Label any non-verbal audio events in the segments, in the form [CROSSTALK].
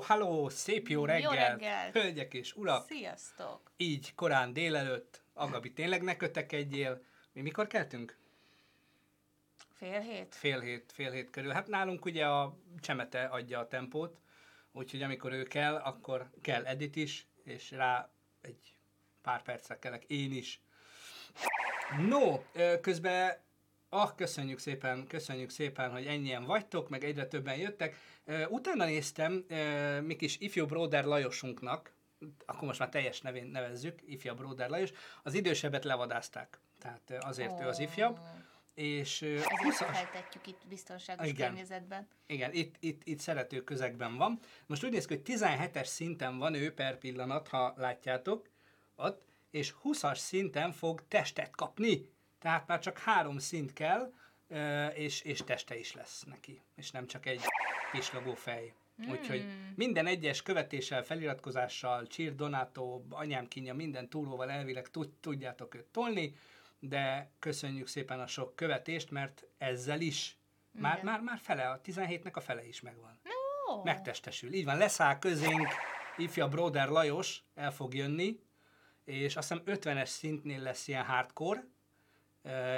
Halló, szép jó reggel, reggelt. hölgyek és urak. Sziasztok! Így korán délelőtt, Agabi, tényleg ne kötekedjél. Mi mikor keltünk? Fél hét? Fél hét, fél hét körül. Hát nálunk ugye a csemete adja a tempót, úgyhogy amikor ő kell, akkor kell Edit is, és rá egy pár percre kellek én is. No, közben Ah, köszönjük szépen, köszönjük szépen, hogy ennyien vagytok, meg egyre többen jöttek. Utána néztem mi kis ifjú Bróder Lajosunknak, akkor most már teljes nevén nevezzük, ifja Bróder Lajos, az idősebbet levadázták. Tehát azért ő az ifjabb. És Ezért 20-as feltetjük itt biztonságos Igen. környezetben. igen, itt, itt, itt szerető közegben van. Most úgy néz ki, hogy 17-es szinten van ő per pillanat, ha látjátok, ott, és 20-as szinten fog testet kapni. Tehát már csak három szint kell, és, és teste is lesz neki, és nem csak egy pislogó fej. Úgyhogy minden egyes követéssel, feliratkozással, Csír Donato, anyám kínja, minden túlóval elvileg tud, tudjátok őt tolni, de köszönjük szépen a sok követést, mert ezzel is már, Igen. már, már fele, a 17-nek a fele is megvan. Ó, Megtestesül. Így van, leszáll közénk ifja Broder Lajos, el fog jönni, és azt hiszem 50-es szintnél lesz ilyen hardcore,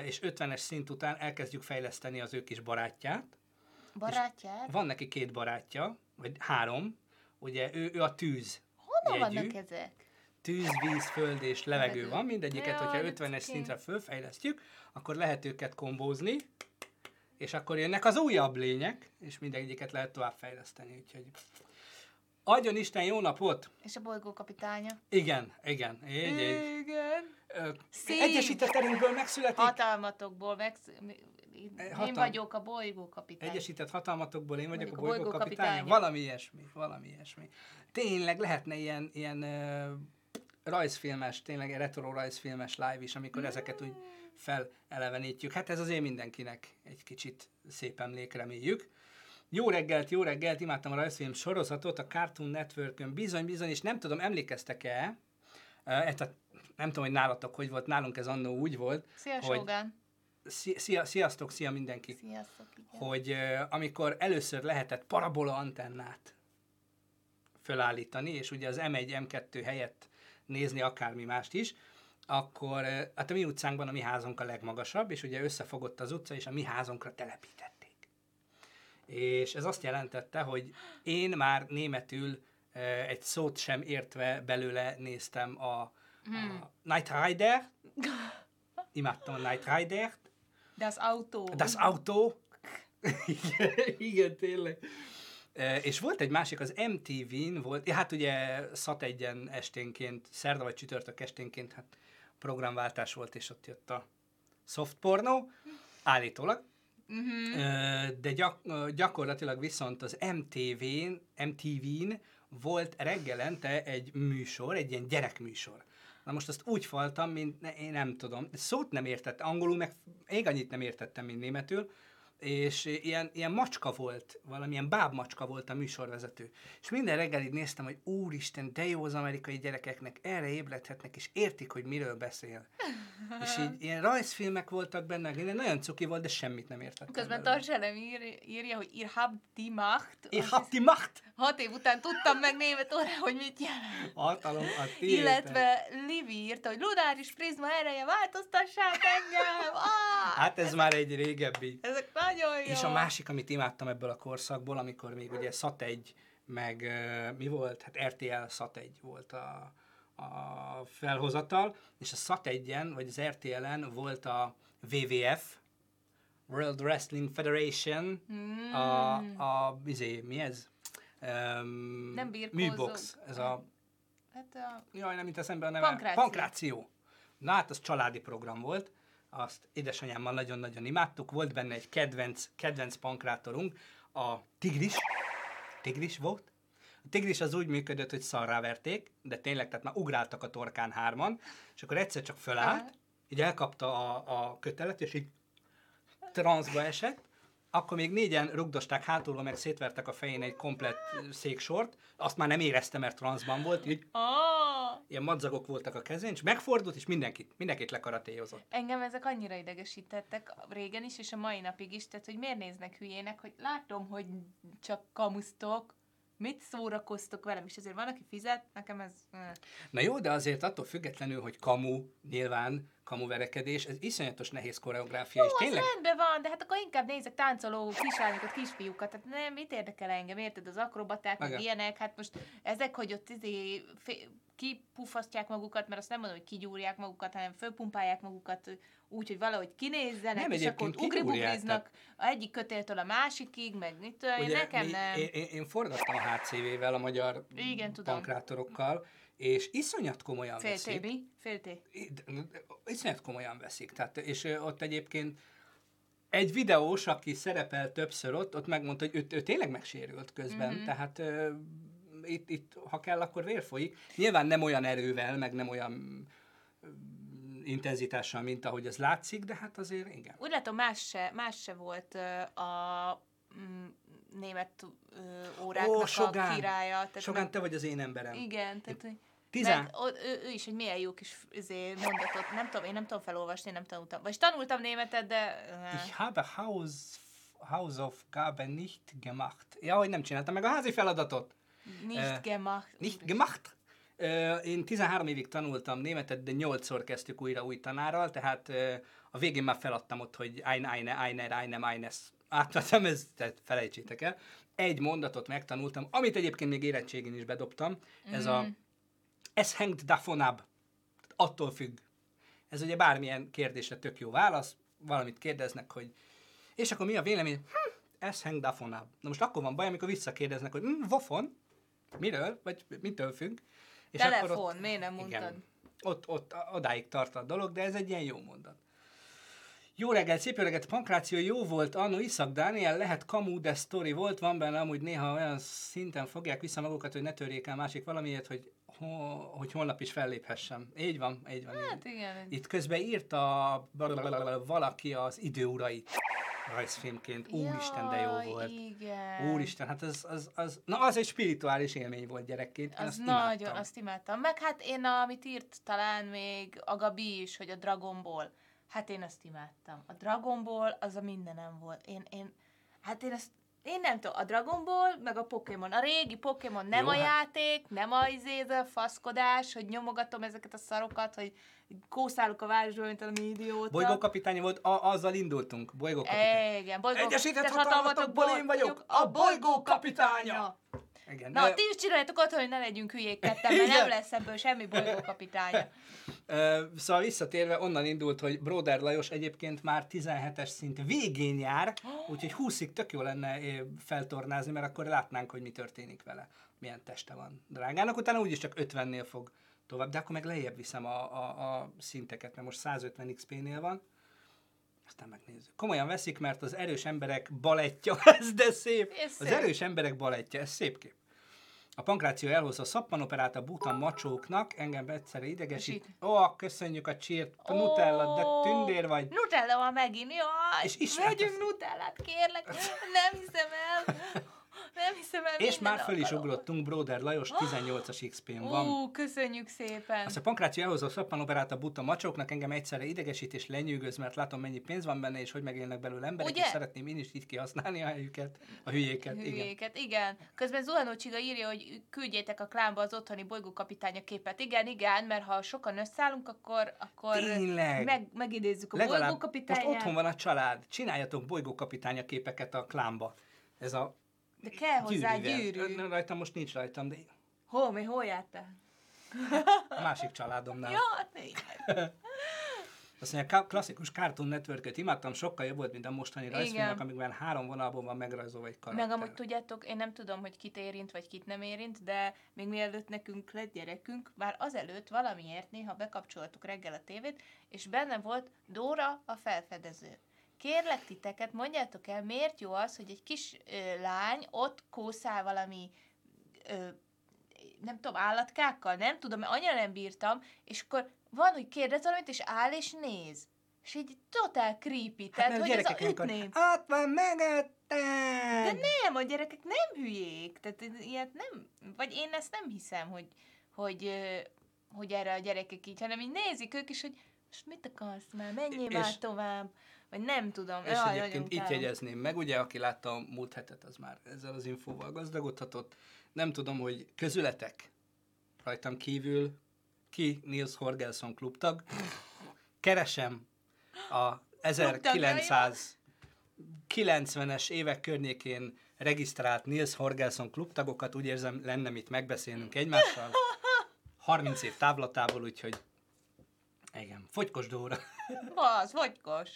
és 50-es szint után elkezdjük fejleszteni az ő kis barátját. barátját? Van neki két barátja, vagy három, ugye ő, ő a tűz Honnan jegyű. vannak ezek? Tűz, víz, föld és levegő van, mindegyiket, Jaj, hogyha de 50-es cuki. szintre fölfejlesztjük, akkor lehet őket kombózni, és akkor jönnek az újabb lények, és mindegyiket lehet tovább fejleszteni, úgyhogy adjon Isten jó napot! És a bolygó kapitánya? Igen, igen, így, így. Igen. Ö, Szív. Egyesített erőnkből megszületik, Hatalmatokból megsz... Én Hatal- vagyok a bolygó kapitány. Egyesített hatalmatokból én vagyok Vagyok a bolygó bolygó kapitánya. kapitánya. Valami ilyesmi, valami ilyesmi. Tényleg lehetne ilyen, ilyen uh, rajzfilmes, tényleg retro rajzfilmes live is, amikor ezeket úgy felelevenítjük. Hát ez azért mindenkinek egy kicsit szép emlék, reméljük. Jó reggelt, jó reggelt, imádtam a rajzfilm sorozatot a Cartoon Networkön, bizony, bizony, és nem tudom, emlékeztek-e, tehát nem tudom, hogy nálatok hogy volt, nálunk ez annó úgy volt, Szia, hogy Sógán. szia, szia, sziasztok, szia mindenki Sziasztok, igen. hogy amikor először lehetett parabola antennát fölállítani, és ugye az M1, M2 helyett nézni akármi mást is, akkor hát a mi utcánkban a mi házunk a legmagasabb, és ugye összefogott az utca, és a mi házunkra telepítették. És ez azt jelentette, hogy én már németül egy szót sem értve belőle néztem a, a Night Rider, imádtam a Night Rider-t, Das Auto. Das Auto. igen, igen, tényleg. És volt egy másik, az MTV-n volt, ja, hát ugye szat egyen esténként, szerda vagy csütörtök esténként, hát programváltás volt, és ott jött a soft porno, állítólag. Uh-huh. De gyak, gyakorlatilag viszont az MTV-n, MTV-n volt reggelente egy műsor, egy ilyen gyerekműsor. Na most azt úgy faltam, mint ne, én nem tudom, szót nem értettem, angolul meg ég annyit nem értettem, mint németül, és ilyen, ilyen macska volt, valamilyen bábmacska volt a műsorvezető. És minden reggel így néztem, hogy úristen, de jó az amerikai gyerekeknek, erre ébredhetnek, és értik, hogy miről beszél. [LAUGHS] és így ilyen rajzfilmek voltak benne, ilyen nagyon cuki volt, de semmit nem értettem. Közben belőle. Tarcselem ír, írja, hogy ihr habt die Macht. Ich Azt hab die Macht! Hat év után tudtam meg német óra, hogy mit jelent. Hatalom a tiéd. Illetve Livi írta, hogy ludáris prizma ereje, változtassák engem! [LAUGHS] Ah! Hát ez már egy régebbi. Ezek nagyon jó. És a másik, amit imádtam ebből a korszakból, amikor még ugye SAT 1, meg mi volt? Hát RTL SAT 1 volt a, a felhozatal, és a SAT 1-en, vagy az RTL-en volt a WWF, World Wrestling Federation, Mm. a, a, izé, mi ez? Um, Nem birkózó. Műbox, ez a, Hát a... jaj, nem jut eszembe a neve. Pankráció. Pankráció. Na hát, az családi program volt, azt édesanyámmal nagyon-nagyon imádtuk, volt benne egy kedvenc, kedvenc pankrátorunk, a tigris, tigris volt, a tigris az úgy működött, hogy szarrá verték, de tényleg, tehát már ugráltak a torkán hárman, és akkor egyszer csak fölállt, így elkapta a, a kötelet, és így transzba esett, akkor még négyen rugdosták hátulról, meg szétvertek a fején egy komplett széksort, azt már nem érezte, mert transzban volt, így ilyen madzagok voltak a kezén, és megfordult, és mindenkit, mindenkit lekaratéjozott. Engem ezek annyira idegesítettek régen is, és a mai napig is, tehát hogy miért néznek hülyének, hogy látom, hogy csak kamusztok, mit szórakoztok velem, és ezért van, aki fizet, nekem ez... Na jó, de azért attól függetlenül, hogy kamu, nyilván kamuverekedés, ez iszonyatos nehéz koreográfia, és Jó, tényleg... az rendben van, de hát akkor inkább nézek táncoló kislányokat, kisfiúkat, tehát nem, mit érdekel engem, érted, az akrobaták, meg Igen. ilyenek, hát most ezek, hogy ott izé, fé- kipufasztják magukat, mert azt nem mondom, hogy kigyúrják magukat, hanem fölpumpálják magukat úgy, hogy valahogy kinézzenek, Nem, és akkor ugribugriznak egyik kötéltől a másikig, meg mit tudom, én, nekem mi, nem. Én, én, én forgattam a HCV-vel, a magyar Igen, tudom. pankrátorokkal, és iszonyat komolyan Fél veszik. fél té. Iszonyat komolyan veszik. Tehát, és ott egyébként egy videós, aki szerepel többször ott, ott megmondta, hogy ő, ő tényleg megsérült közben. Mhm. Mm-hmm. Tehát ö, itt, itt, ha kell, akkor vér folyik. Nyilván nem olyan erővel, meg nem olyan intenzitással, mint ahogy ez látszik, de hát azért igen. Úgy látom, más se, más se volt a mm, német ö, óráknak Ó, a Sogán. királya. Tehát Sogán, meg- te vagy az én emberem. Igen, tehát Tizán... meg, ott, ő, ő, is egy milyen jó kis izé, mondatot, nem tudom, én nem tudom felolvasni, nem tanultam. Vagy tanultam németet, de... Ich habe Haus, Hausaufgabe nicht gemacht. Ja, hogy nem csináltam meg a házi feladatot. Nicht gemacht. Nicht gemacht. Én 13 évig tanultam németet, de 8-szor kezdtük újra új tanárral, tehát a végén már feladtam ott, hogy ein, eine, einer, einem, eines. Átvettem, ez, tehát felejtsétek el. Egy mondatot megtanultam, amit egyébként még érettségén is bedobtam. Ez a es hängt davon ab. Attól függ. Ez ugye bármilyen kérdésre tök jó válasz, valamit kérdeznek, hogy és akkor mi a vélemény? Hm, es hängt davon ab. Na most akkor van baj, amikor visszakérdeznek, hogy hm, wovon? Miről? Vagy mitől függ? És Telefon, miért nem mondtad? Igen, ott, ott odáig tart a dolog, de ez egy ilyen jó mondat. Jó reggelt, szép jó reggelt, Pankráció jó volt, Anno Iszak Dániel, lehet kamu, de sztori volt, van benne amúgy néha olyan szinten fogják vissza magukat, hogy ne törjék el másik valamiért, hogy, ho, hogy holnap is felléphessem. Így van, így van. Hát így. igen. Itt közben írta valaki az időurait rajzfilmként. Úristen, de jó volt. Igen. Úristen, hát az, az, az, na az egy spirituális élmény volt gyerekként. Én Az azt nagyon, imádtam. azt imádtam. Meg hát én, amit írt talán még a Gabi is, hogy a Dragon Ball. Hát én azt imádtam. A Dragon Ball az a mindenem volt. Én, én, hát én ezt én nem tudom, a Dragon Ball, meg a Pokémon. A régi Pokémon nem Jó, a hát- játék, nem a izé, ez a faszkodás, hogy nyomogatom ezeket a szarokat, hogy kószálok a városból, mint a idióta. Bolygókapitány volt, a, azzal indultunk. Bolygókapitány. Igen, bolygó... Egyesített Te hatalmatokból én vagyok a bolygó kapitánya. Igen, Na, de- ti is csináljátok otthon, hogy ne legyünk hülyék ketten, mert [LAUGHS] nem lesz ebből semmi bolygókapitánya. [LAUGHS] Szóval visszatérve onnan indult, hogy Broder Lajos egyébként már 17-es szint végén jár, úgyhogy 20-ig tök jó lenne feltornázni, mert akkor látnánk, hogy mi történik vele. Milyen teste van drágának, utána úgyis csak 50-nél fog tovább, de akkor meg lejjebb viszem a, a, a szinteket, mert most 150 XP-nél van. Aztán megnézzük. Komolyan veszik, mert az erős emberek balettja, [LAUGHS] ez de szép. Ez Az szép. erős emberek balettja, ez szép kép. A pankráció elhozza a szappanoperát a buta macsóknak, engem egyszerre idegesít. Esít. Ó, köszönjük a csírt, a Nutella, de tündér vagy. Nutella van megint, jaj! És Vegyünk Nutellát, kérlek! Nem hiszem el! Nem hiszem el, És már föl is ugrottunk, Broder Lajos 18-as XP-n van. Ú, köszönjük szépen! Azt a pankráció elhozza a szappanoperát a buta macsóknak, engem egyszerre idegesít és lenyűgöz, mert látom mennyi pénz van benne, és hogy megélnek belőle emberek, Ugye? és szeretném én is így kihasználni a helyüket, a hülyéket. Igen. Hülyéket, igen. Közben Zuhanó Csiga írja, hogy küldjétek a klánba az otthoni bolygókapitánya képet. Igen, igen, mert ha sokan összeállunk, akkor, akkor Tényleg? meg, megidézzük a Legalább most bolygókapitányát. otthon van a család, csináljatok bolygókapitánya képeket a klámba. Ez a De kell hozzá gyűrű. Ö, Rajtam most nincs rajtam, de Hol, mi, hol jártál? a másik családomnál. Ja, tényleg. [LAUGHS] Azt mondja, klasszikus Cartoon network imádtam, sokkal jobb volt, mint a mostani rajzfilmek, amikben három vonalból van megrajzolva egy karakter. Meg amúgy tudjátok, én nem tudom, hogy kit érint, vagy kit nem érint, de még mielőtt nekünk lett gyerekünk, már azelőtt valamiért néha bekapcsoltuk reggel a tévét, és benne volt Dóra a felfedező. Kérlek titeket, mondjátok el, miért jó az, hogy egy kis ö, lány ott kószál valami ö, nem tudom, állatkákkal, nem tudom, mert annyira nem bírtam, és akkor van, hogy kérdez valamit, és áll és néz. És így totál creepy, Hát, tehát, hogy ez a ütném. Ott van De mögötted! nem, a gyerekek nem hülyék. Tehát ilyet nem, vagy én ezt nem hiszem, hogy, hogy, hogy erre a gyerekek így, hanem így nézik ők is, hogy most mit akarsz már, menjél És- már tovább. Vagy nem tudom. És Jaj, egyébként itt jegyezném meg, ugye, aki látta a múlt hetet, az már ezzel az infóval gazdagodhatott. Nem tudom, hogy közületek rajtam kívül ki Nils Horgelson klubtag. Keresem a 1990-es évek környékén regisztrált Nils Horgelson klubtagokat. Úgy érzem, lenne mit megbeszélnünk egymással. 30 év távlatából, úgyhogy igen, fogykos Dóra. Az, vagykos.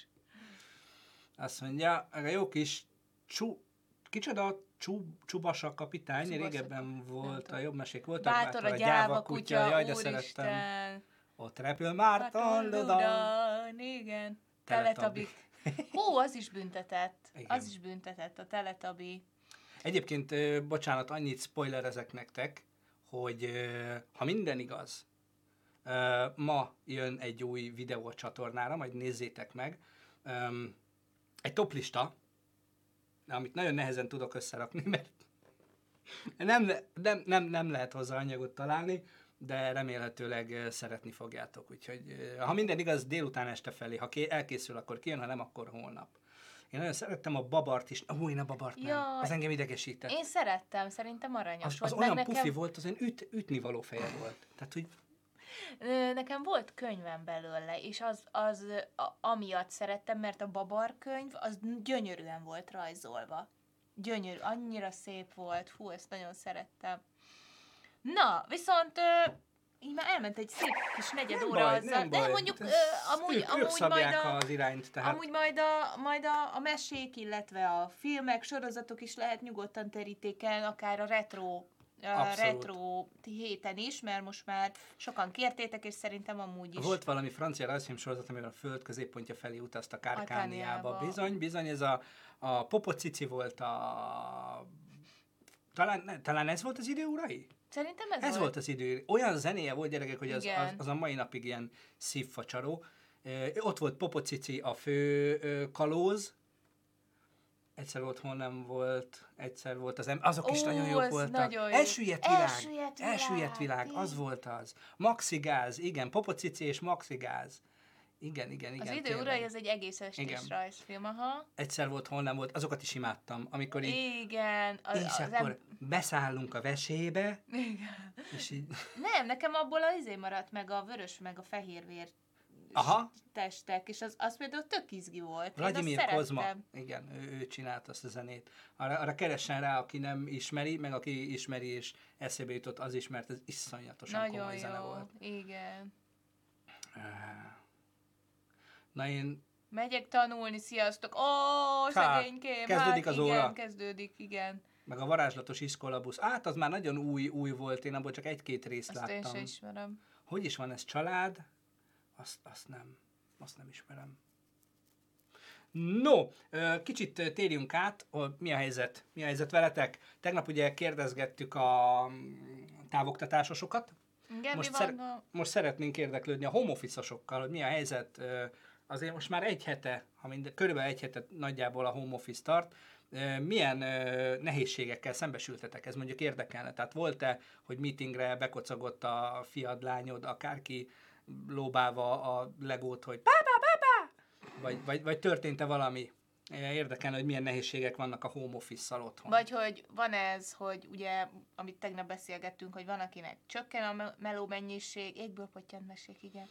Azt mondja, a jó kis csú, kicsoda csú, Csubasa kapitány, Csubasa régebben volt, a jobb mesék voltak, Bátor a gyáva kutya, jaj, de szerettem. úristen. Ott repül Márton Luda. Ludan, igen. Teletabi. Teletabi. Hú, az is büntetett. Igen. Az is büntetett, a teletabi. Egyébként, bocsánat, annyit spoilerezek nektek, hogy ha minden igaz, ma jön egy új videó a csatornára, majd nézzétek meg. Egy toplista, amit nagyon nehezen tudok összerakni, [LAUGHS] mert nem, nem, nem, nem lehet hozzá anyagot találni, de remélhetőleg szeretni fogjátok. Úgyhogy ha minden igaz, délután este felé, ha ké- elkészül, akkor kijön, ha nem, akkor holnap. Én nagyon szerettem a babart is. Ó, én a babart nem. Jaj. Az engem idegesített. Én szerettem, szerintem aranyos Az, volt. az olyan nekem, pufi volt, az olyan üt, ütni való feje volt. Tehát, hogy Nekem volt könyvem belőle, és az, az a, amiatt szerettem, mert a babar könyv az gyönyörűen volt rajzolva. Gyönyörű, annyira szép volt, fú, ezt nagyon szerettem. Na, viszont ö, így már elment egy szép kis negyed nem óra baj, azzal, nem de baj. mondjuk Ez- ö, amúgy, ők, ők amúgy majd szabják a, az irányt, tehát Amúgy majd, a, majd a, a mesék, illetve a filmek, sorozatok is lehet nyugodtan terítéken, akár a retro Abszolút. retro héten is, mert most már sokan kértétek, és szerintem amúgy is. Volt valami francia rajzfilm sorozat, amivel a föld középpontja felé utaztak Árkániába. Arkániába. Bizony, bizony, ez a, a Popocici volt a... Talán, talán ez volt az idő urai? Szerintem ez, Ez volt az idő. Olyan zenéje volt gyerekek, hogy az, az, az a mai napig ilyen szívfacsaró. Ott volt Popocici a fő kalóz, egyszer volt, hol nem volt, egyszer volt az em- azok is Ó, nagyon jók voltak. nagyon jó. Elsüllyedt világ. Elsüllyedt világ, Elsüllyedt világ, az volt az. Maxi gáz, igen, Popocici és Maxi gáz. Igen, igen, igen. Az idő urai, ez egy egész estés Igen. rajzfilm, aha. Egyszer volt, hol nem volt, azokat is imádtam. Amikor így, Igen. Az, és az akkor em- beszállunk a vesébe, Igen. és így, Nem, nekem abból az izé maradt meg a vörös, meg a fehérvér aha, testek, és az, az például tök izgi volt. Én Vladimir Kozma, igen, ő, ő csinált azt a zenét. Arra, arra keressen rá, aki nem ismeri, meg aki ismeri és eszébe jutott, az is, mert ez iszonyatosan Nagyon komoly zene jó. volt. Igen. Na én, Megyek tanulni, sziasztok! Ó, Há, szegénykém! kezdődik hát az igen, óra. kezdődik, igen. meg a varázslatos iskolabusz, át az már nagyon új, új volt, én abból csak egy-két részt Azt én láttam. sem ismerem. Hogy is van ez család? Azt, azt nem. Azt nem ismerem. No, kicsit térjünk át, mi a helyzet, mi a helyzet veletek. Tegnap ugye kérdezgettük a mm, távoktatásosokat. Igen, Most, szer- van? most szeretnénk érdeklődni a home office-osokkal, hogy mi a helyzet. Azért most már egy hete, ha mind, körülbelül egy hete nagyjából a home office tart. Milyen nehézségekkel szembesültetek? Ez mondjuk érdekelne. Tehát volt-e, hogy meetingre bekocagott a fiad, lányod, akárki lóbálva a legót, hogy pápa, pápa! Vagy, vagy, vagy történt-e valami? Érdekelne, hogy milyen nehézségek vannak a home office-szal otthon. Vagy hogy van ez, hogy ugye, amit tegnap beszélgettünk, hogy van, akinek csökken a me- meló mennyiség, égből pottyant mesék, igen.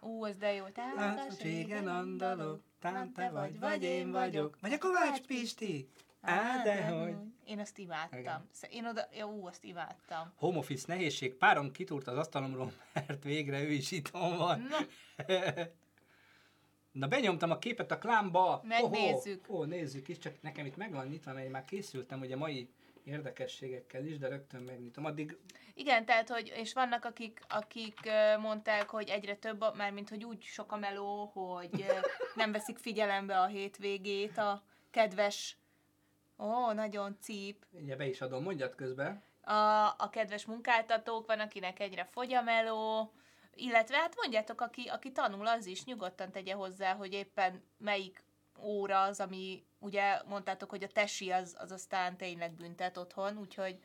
Ú, az de jó. Látod, régen andalok, tán te vagy, vagy én vagyok, vagy a Kovács Pisti. Á, dehogy. Én azt imádtam. Igen. Én oda, ja, ú, azt imádtam. Home office nehézség, párom kitúrt az asztalomról, [LAUGHS] mert végre ő is itthon van. Na, [LAUGHS] Na, benyomtam a képet a klámba. Megnézzük. Ó, oh, nézzük is, csak nekem itt meg van nyitva, mert én már készültem ugye mai érdekességekkel is, de rögtön megnyitom. Addig igen, tehát, hogy, és vannak, akik, akik mondták, hogy egyre több, a- mármint, hogy úgy sok a meló, hogy nem veszik figyelembe a hétvégét a kedves, ó, nagyon cíp, ugye be is adom, mondjad közben. a, a kedves munkáltatók, van, akinek egyre fogy a meló, illetve hát mondjátok, aki, aki tanul, az is nyugodtan tegye hozzá, hogy éppen melyik óra az, ami ugye mondtátok, hogy a tesi az, az aztán tényleg büntet otthon, úgyhogy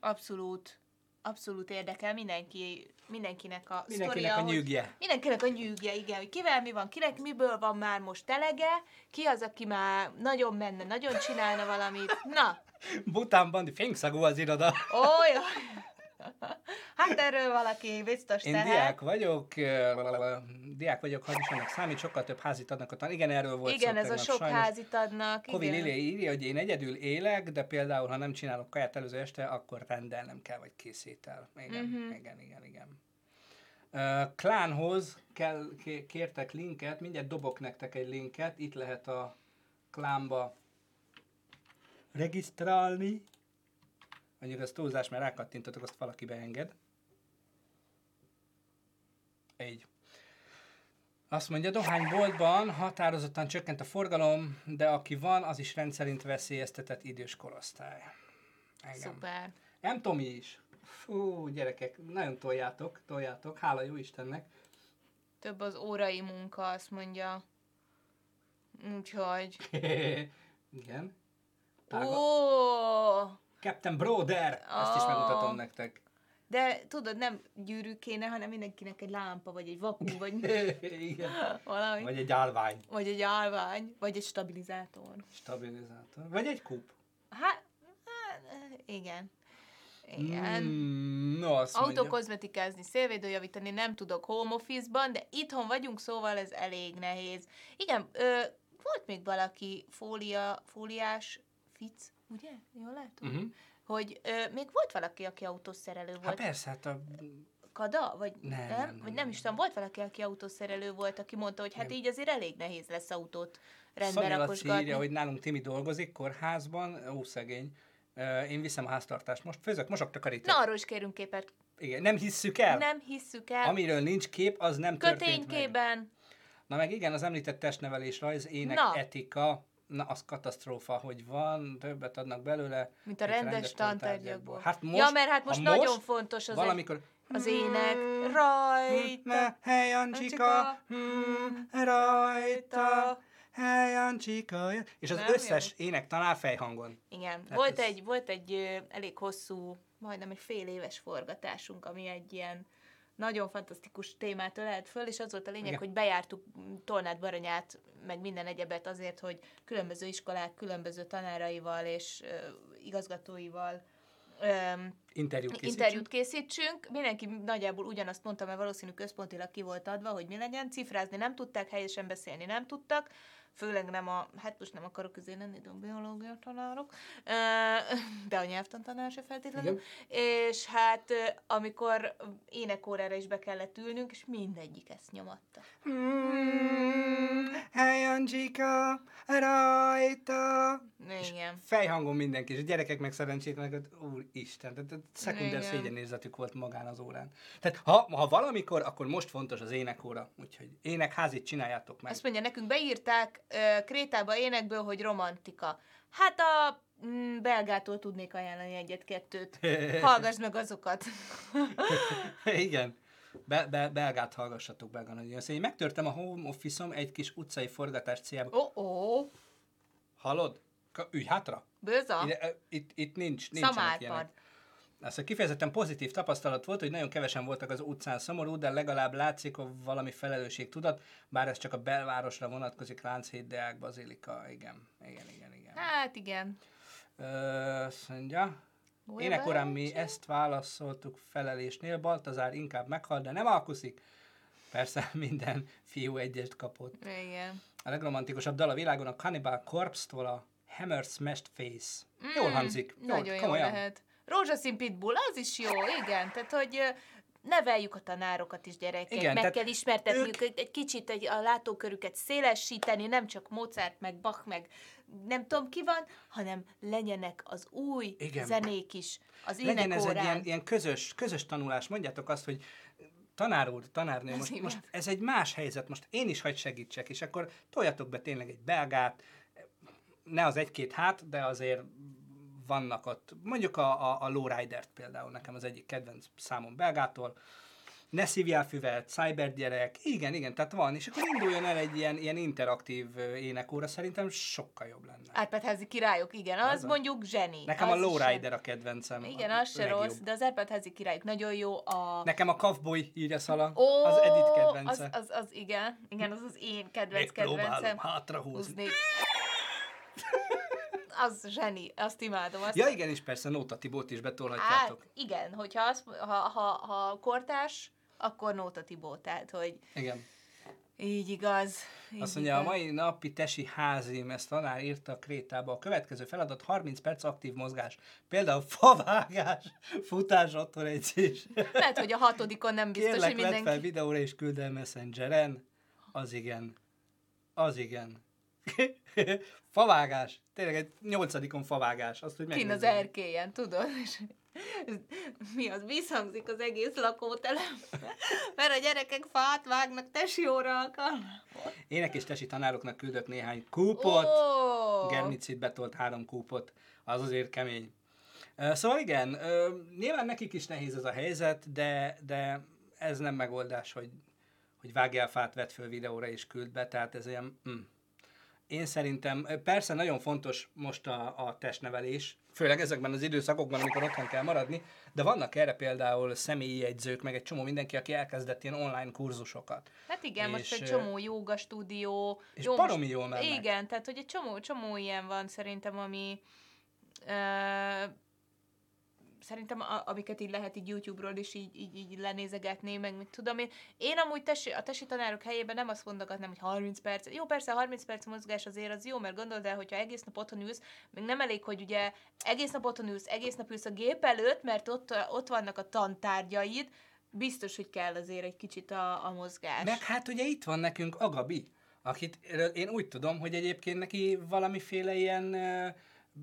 abszolút abszolút érdekel mindenki, mindenkinek a Mindenkinek sztoria, a hogy- nyűgje. Mindenkinek a nyűgje, igen, hogy kivel mi van, kinek miből van már most elege, ki az, aki már nagyon menne, nagyon csinálna valamit. Na, Bután Bandi, fényszagú az iroda. olyan. Hát erről valaki biztos Én tehet. diák vagyok, diák vagyok, hogy is annak számít, sokkal több házit adnak tan. Igen, erről volt Igen, szó ez a sok sajnos. házit adnak. Kovi igen. Lili írja, hogy én egyedül élek, de például, ha nem csinálok kaját előző este, akkor rendelnem kell, vagy készítel. Igen, uh-huh. igen, igen, igen. Uh, klánhoz kell, ké- kértek linket, mindjárt dobok nektek egy linket, itt lehet a klánba regisztrálni. Mondjuk az túlzás, mert rákattintotok, azt valaki beenged. Így. Azt mondja, dohányboltban határozottan csökkent a forgalom, de aki van, az is rendszerint veszélyeztetett idős korosztály. Igen. Szuper. Nem Tomi is. Fú, gyerekek, nagyon toljátok, toljátok, hála jó Istennek. Több az órai munka, azt mondja. Úgyhogy... [LAUGHS] Igen. Tága. Ó, Captain Broder, ezt is megmutatom nektek. de tudod, nem gyűrű kéne, hanem mindenkinek egy lámpa, vagy egy vakú, vagy [LAUGHS] Igen. valami. Vagy, egy állvány, vagy egy állvány, vagy egy stabilizátor. stabilizátor. Vagy egy kúp. Hát, hát igen. Igen. Mm, no, azt. Autokozmetikázni, szélvédőjavítani nem tudok home office-ban, de itthon vagyunk, szóval ez elég nehéz. Igen, ö, volt még valaki fólia, fóliás fic, ugye? Jól látom? Uh-huh. Hogy ö, még volt valaki, aki autószerelő volt. Hát persze, hát a... Kada? Vagy Nem, nem? nem, nem, Vagy nem, nem is tudom, volt valaki, aki autószerelő volt, aki mondta, hogy hát Nem. így azért elég nehéz lesz autót rendbe rakosgatni. írja, hogy nálunk Timi dolgozik kórházban, ó szegény. Én viszem a háztartást most, főzök, mosok, takarítok. Na, arról is kérünk képet. Igen, nem hisszük el. Nem hisszük el. Amiről nincs kép, az nem történt meg. Köténykében. Na meg igen, az említett testnevelés, rajz, ének, Na. etika, na az katasztrófa, hogy van, többet adnak belőle. Mint a mint rendes tantárgyakból. Hát most, ja, mert hát most nagyon fontos az, valamikor... az ének. Mm, Rajta. Hely Ancsika, mm, rajta, hely Ancsika. És az Nem összes ének tanár fejhangon. Igen, Hát volt ez- egy, volt egy ö, elég hosszú, majdnem egy fél éves forgatásunk, ami egy ilyen nagyon fantasztikus témát ölelt föl, és az volt a lényeg, Igen. hogy bejártuk Tolnát Baranyát, meg minden egyebet azért, hogy különböző iskolák, különböző tanáraival és ö, igazgatóival öm, Interjút készítsünk. interjút készítsünk. Mindenki nagyjából ugyanazt mondta, mert valószínű központilag ki volt adva, hogy mi legyen. Cifrázni nem tudták, helyesen beszélni nem tudtak. Főleg nem a, hát most nem akarok közé lenni, de a biológia tanárok, de a nyelvtantanár se feltétlenül. Igen. És hát amikor énekórára is be kellett ülnünk, és mindegyik ezt nyomatta. Mm, hely Ancsika, rajta. Igen. Fejhangon mindenki, és a gyerekek meg szerencsétlenek, hogy úristen, tehát szekunder Igen. szégyenérzetük volt magán az órán. Tehát ha, ha valamikor, akkor most fontos az énekóra, úgyhogy énekházit csináljátok meg. Azt mondja, nekünk beírták ö, Krétába énekből, hogy romantika. Hát a mm, belgától tudnék ajánlani egyet-kettőt. [LAUGHS] Hallgass meg azokat. [LAUGHS] Igen. Be, be, belgát hallgassatok, belga nagyon. Mondja, megtörtem a home office-om egy kis utcai forgatás céljába. Ó, ó, Hallod? Ka- Ülj hátra. bőza, Ide, itt, itt nincs, nincsenek szamárpad. ilyenek. Azt mondja, kifejezetten pozitív tapasztalat volt, hogy nagyon kevesen voltak az utcán szomorú, de legalább látszik, hogy valami felelősség tudat, bár ez csak a belvárosra vonatkozik, Lánchíd, Deák, Bazilika, igen, igen, igen, igen. Hát igen. Ö, azt mondja, énekorán mi ezt válaszoltuk felelésnél, Baltazár inkább meghal, de nem alkuszik. Persze [LAUGHS] minden fiú egyest kapott. Igen. A legromantikusabb dal a világon a Cannibal Corpse-tól a Hammer Smashed Face. Jól hangzik. Jól, Mm, Nagyon jó komolyan. lehet. Rózsaszín pitbull, az is jó, igen. Tehát, hogy neveljük a tanárokat is gyerekek, Igen, meg kell ismertetniük ők... egy kicsit egy, a látókörüket szélesíteni, nem csak Mozart, meg Bach, meg nem tudom ki van, hanem legyenek az új Igen. zenék is az Legyen ez egy ilyen, ilyen közös, közös tanulás. Mondjátok azt, hogy tanár úr, tanárnő, most, igen. most ez egy más helyzet, most én is hagy segítsek, és akkor toljatok be tényleg egy belgát, ne az egy-két hát, de azért vannak ott, mondjuk a, a, a Lowrider-t például, nekem az egyik kedvenc számom belgától, ne szívjál füvet, cybergyerek, igen, igen, tehát van, és akkor induljon el egy ilyen, ilyen interaktív énekóra, szerintem sokkal jobb lenne. iPad-házi királyok, igen, az Az mondjuk zseni. Nekem az a Lowrider a kedvencem. Igen, a az se legjobb. rossz, de az iPad-házi királyok nagyon jó. A... Nekem a Cowboy írja szala, Ó, az Edit az, kedvence. az, az, igen, igen, az az én kedvenc Megpróbálom kedvencem. hátrahúzni. [LAUGHS] Az zseni, azt imádom. Azt Ja igen, és persze Nóta Tibót is Hát betolhatjátok. igen, hogyha azt, ha, ha, ha kortás, akkor Nóta Tibó, tehát hogy Igen. így igaz. Így Azt mondja, a igaz. mai napi tesi házim, ezt tanár írta a Krétába. A következő feladat 30 perc aktív mozgás. Például favágás, futás, otthon edzés. Lehet, hogy a hatodikon nem biztos, Kérlek, hogy mindenki... fel videóra és küld el Messengeren. Az igen. Az igen. [LAUGHS] favágás. Tényleg egy nyolcadikon favágás. Azt, hogy Kin az erkélyen, tudod? És mi az, visszhangzik az egész lakótelem. [LAUGHS] Mert a gyerekek fát vágnak, tesi óra alkalmával. Ének és tesi tanároknak küldött néhány kúpot. Ó, Germicid betolt három kúpot, az azért kemény. Szóval igen, nyilván nekik is nehéz ez a helyzet, de, de ez nem megoldás, hogy, hogy vágjál fát, vedd föl videóra és küld be, tehát ez ilyen... Mm. Én szerintem, persze nagyon fontos most a, a testnevelés, főleg ezekben az időszakokban, amikor otthon kell maradni, de vannak erre például személyi jegyzők, meg egy csomó mindenki, aki elkezdett ilyen online kurzusokat. Hát igen, most És, egy ö, csomó jóga stúdió. és jó, baromi most- jól mennek. Igen, tehát hogy egy csomó, csomó ilyen van szerintem, ami ö, szerintem a, amiket így lehet így YouTube-ról is így, így, így lenézegetni, meg mit tudom én. Én amúgy tesi, a tesi tanárok helyében nem azt mondogatnám, hogy 30 perc. Jó, persze 30 perc mozgás azért az jó, mert gondold el, hogyha egész nap otthon ülsz, még nem elég, hogy ugye egész nap otthon ülsz, egész nap ülsz a gép előtt, mert ott, ott vannak a tantárgyaid, biztos, hogy kell azért egy kicsit a, a mozgás. Meg hát ugye itt van nekünk Agabi, akit én úgy tudom, hogy egyébként neki valamiféle ilyen ö,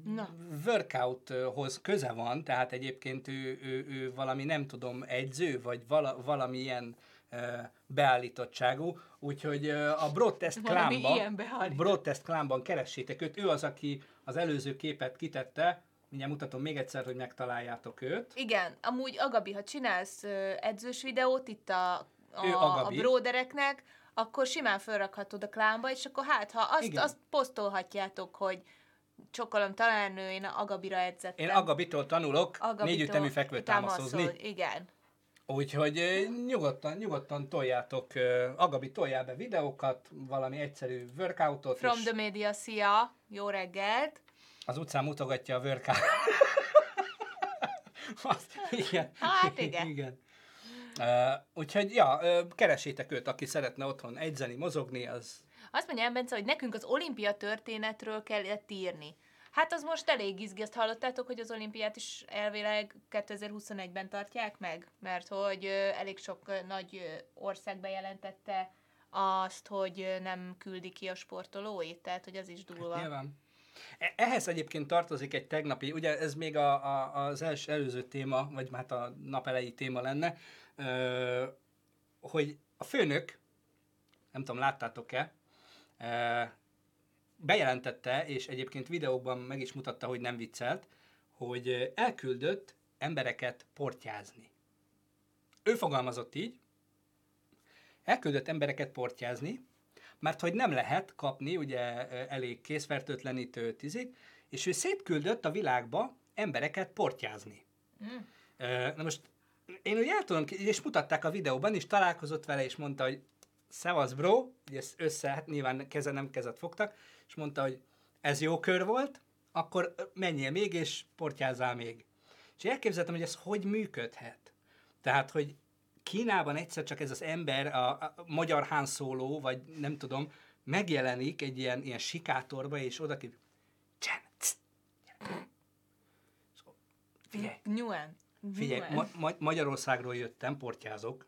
Na. workouthoz köze van, tehát egyébként ő, ő, ő valami nem tudom, egyző, vagy vala, valamilyen ö, beállítottságú, úgyhogy a Broadtest ilyen beállított. Broadtest Clanban keressétek őt, ő az, aki az előző képet kitette, mindjárt mutatom még egyszer, hogy megtaláljátok őt. Igen, amúgy Agabi, ha csinálsz edzős videót itt a, Ő a, a bródereknek, akkor simán felrakhatod a klánba, és akkor hát, ha azt, Igen. azt posztolhatjátok, hogy csokolom tanárnő, én Agabira edzettem. Én Agabitól tanulok Agabitól négyütemű fekvőtámaszozni. támaszol, Igen. Úgyhogy nyugodtan, nyugodtan toljátok, Agabi toljál be videókat, valami egyszerű workoutot, From és the media, szia, jó reggelt. az utcán mutogatja a workout. [LAUGHS] Azt, igen. Hát igen. igen. Uh, úgyhogy, ja, ö, keresétek őt, aki szeretne otthon egyzeni, mozogni, az Azt mondja Bence, hogy nekünk az olimpia történetről kellett írni. Hát az most elég izgi, azt hallottátok, hogy az olimpiát is elvileg 2021-ben tartják meg? Mert hogy elég sok nagy ország bejelentette azt, hogy nem küldi ki a sportolóit, tehát hogy az is durva. Nyilván. E- Ehhez egyébként tartozik egy tegnapi, ugye ez még a, a, az első előző téma, vagy hát a nap elejé téma lenne, ö, hogy a főnök, nem tudom, láttátok-e, bejelentette, és egyébként videókban meg is mutatta, hogy nem viccelt, hogy elküldött embereket portyázni. Ő fogalmazott így, elküldött embereket portyázni, mert hogy nem lehet kapni ugye elég készfertőtlenítő tizit, és ő szétküldött a világba embereket portyázni. Mm. Na most én úgy el tudom, és mutatták a videóban is, találkozott vele, és mondta, hogy szevasz bro, ugye ezt össze, hát nyilván keze nem kezet fogtak, és mondta, hogy ez jó kör volt, akkor menjél még, és portyázzál még. És elképzeltem, hogy ez hogy működhet. Tehát, hogy Kínában egyszer csak ez az ember, a, a magyar Han Solo, vagy nem tudom, megjelenik egy ilyen, ilyen sikátorba, és oda ki... Csen, cs, Szóval, Figyelj, Nyuan. figyelj, ma, ma, Magyarországról jöttem, portyázok,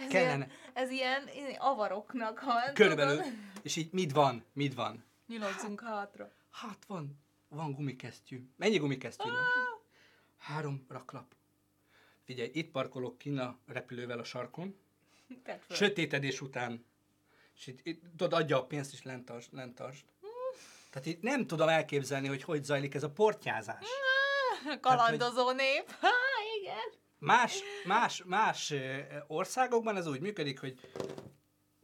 ez, kellene. ilyen, ez ilyen ilyen avaroknak van. körülbelül, tudod? és így mit van, mit van? Nyilozzunk hátra. Hát van, van gumikesztyű. Mennyi gumikesztyű van? Három raklap. Figyelj, itt parkolok kinn a repülővel a sarkon, sötétedés után, és itt, itt tudod, adja a pénzt, és lent tartsd, lent tartsd. Tehát itt nem tudom elképzelni, hogy hogy zajlik ez a portyázás. Kalandozó nép. [LAUGHS] Há, igen. Más, más, más országokban ez úgy működik, hogy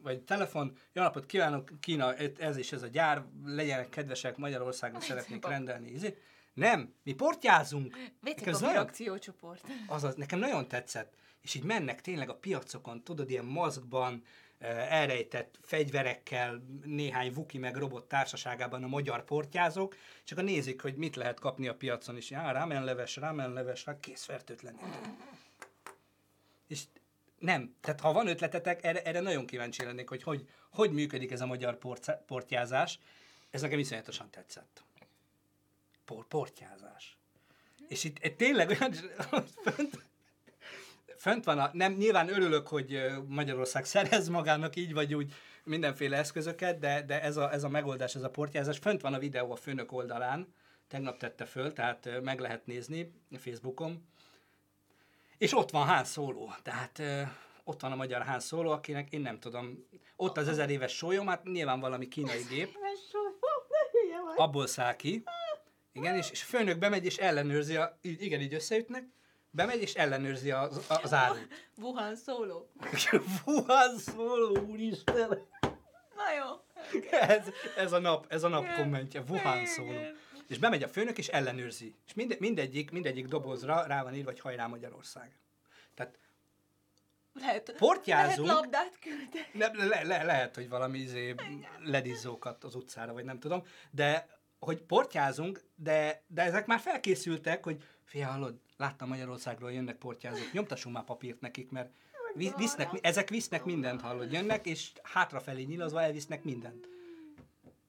vagy telefon, jó napot kívánok, Kína, ez is ez a gyár, legyenek kedvesek, Magyarországon szeretnék rendelni. Izé. Nem, mi portyázunk. Ez a akciócsoport. Azaz, nekem nagyon tetszett. És így mennek tényleg a piacokon, tudod, ilyen maszkban, elrejtett fegyverekkel, néhány vuki meg robot társaságában a magyar portyázók, csak a nézik, hogy mit lehet kapni a piacon, és já, rámenleves, rámenleves, rá kész fertőtlenítő. És nem, tehát ha van ötletetek, erre, erre nagyon kíváncsi lennék, hogy, hogy hogy működik ez a magyar porca- portyázás. Ez nekem iszonyatosan tetszett. Por, portyázás. És itt, itt tényleg olyan, [LAUGHS] fönt, van a, nem, nyilván örülök, hogy Magyarország [LAUGHS] szerez magának így vagy úgy mindenféle eszközöket, de, de ez, a, ez a megoldás, ez a portyázás, fönt van a videó a főnök oldalán, tegnap tette föl, tehát meg lehet nézni Facebookon, és ott van Han Solo, tehát ott van a magyar Han Solo, akinek én nem tudom, ott az ezer éves sólyom, hát nyilván valami kínai gép, [LAUGHS] abból száll ki, igen, és, és főnök bemegy és ellenőrzi, a, így- igen, így összeütnek, bemegy és ellenőrzi az, az árut. Wuhan szóló. [LAUGHS] Wuhan Solo, úristen! Na jó. Ez, ez a nap, ez a nap kommentje, Wuhan. Solo. És bemegy a főnök és ellenőrzi. És minde, mindegyik, mindegyik dobozra rá van írva, hogy hajrá Magyarország. Tehát Lehet, Portyázunk. Lehet labdát küldeni. Le, le, le, lehet, hogy valami izé ledizzókat az utcára, vagy nem tudom, de hogy portyázunk, de, de ezek már felkészültek, hogy fia, hallod, láttam Magyarországról jönnek portyázók, nyomtassunk már papírt nekik, mert vi- visznek, ezek visznek mindent, hallod, jönnek, és hátrafelé nyilazva elvisznek mindent.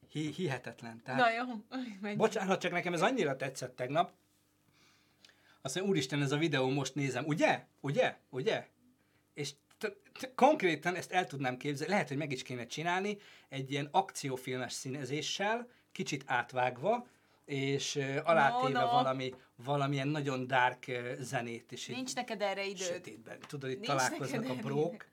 Hi, hihetetlen. Tehát, Na jó. Menjünk. Bocsánat, csak nekem ez annyira tetszett tegnap. Azt mondja, úristen, ez a videó most nézem. Ugye? Ugye? Ugye? És t- t- konkrétan ezt el tudnám képzelni, lehet, hogy meg is kéne csinálni egy ilyen akciófilmes színezéssel, kicsit átvágva, és uh, alátéve No, no. valami, valamilyen nagyon dark uh, zenét is. Nincs neked erre időd. sötétben. Tudod, itt Nincs találkoznak a brók,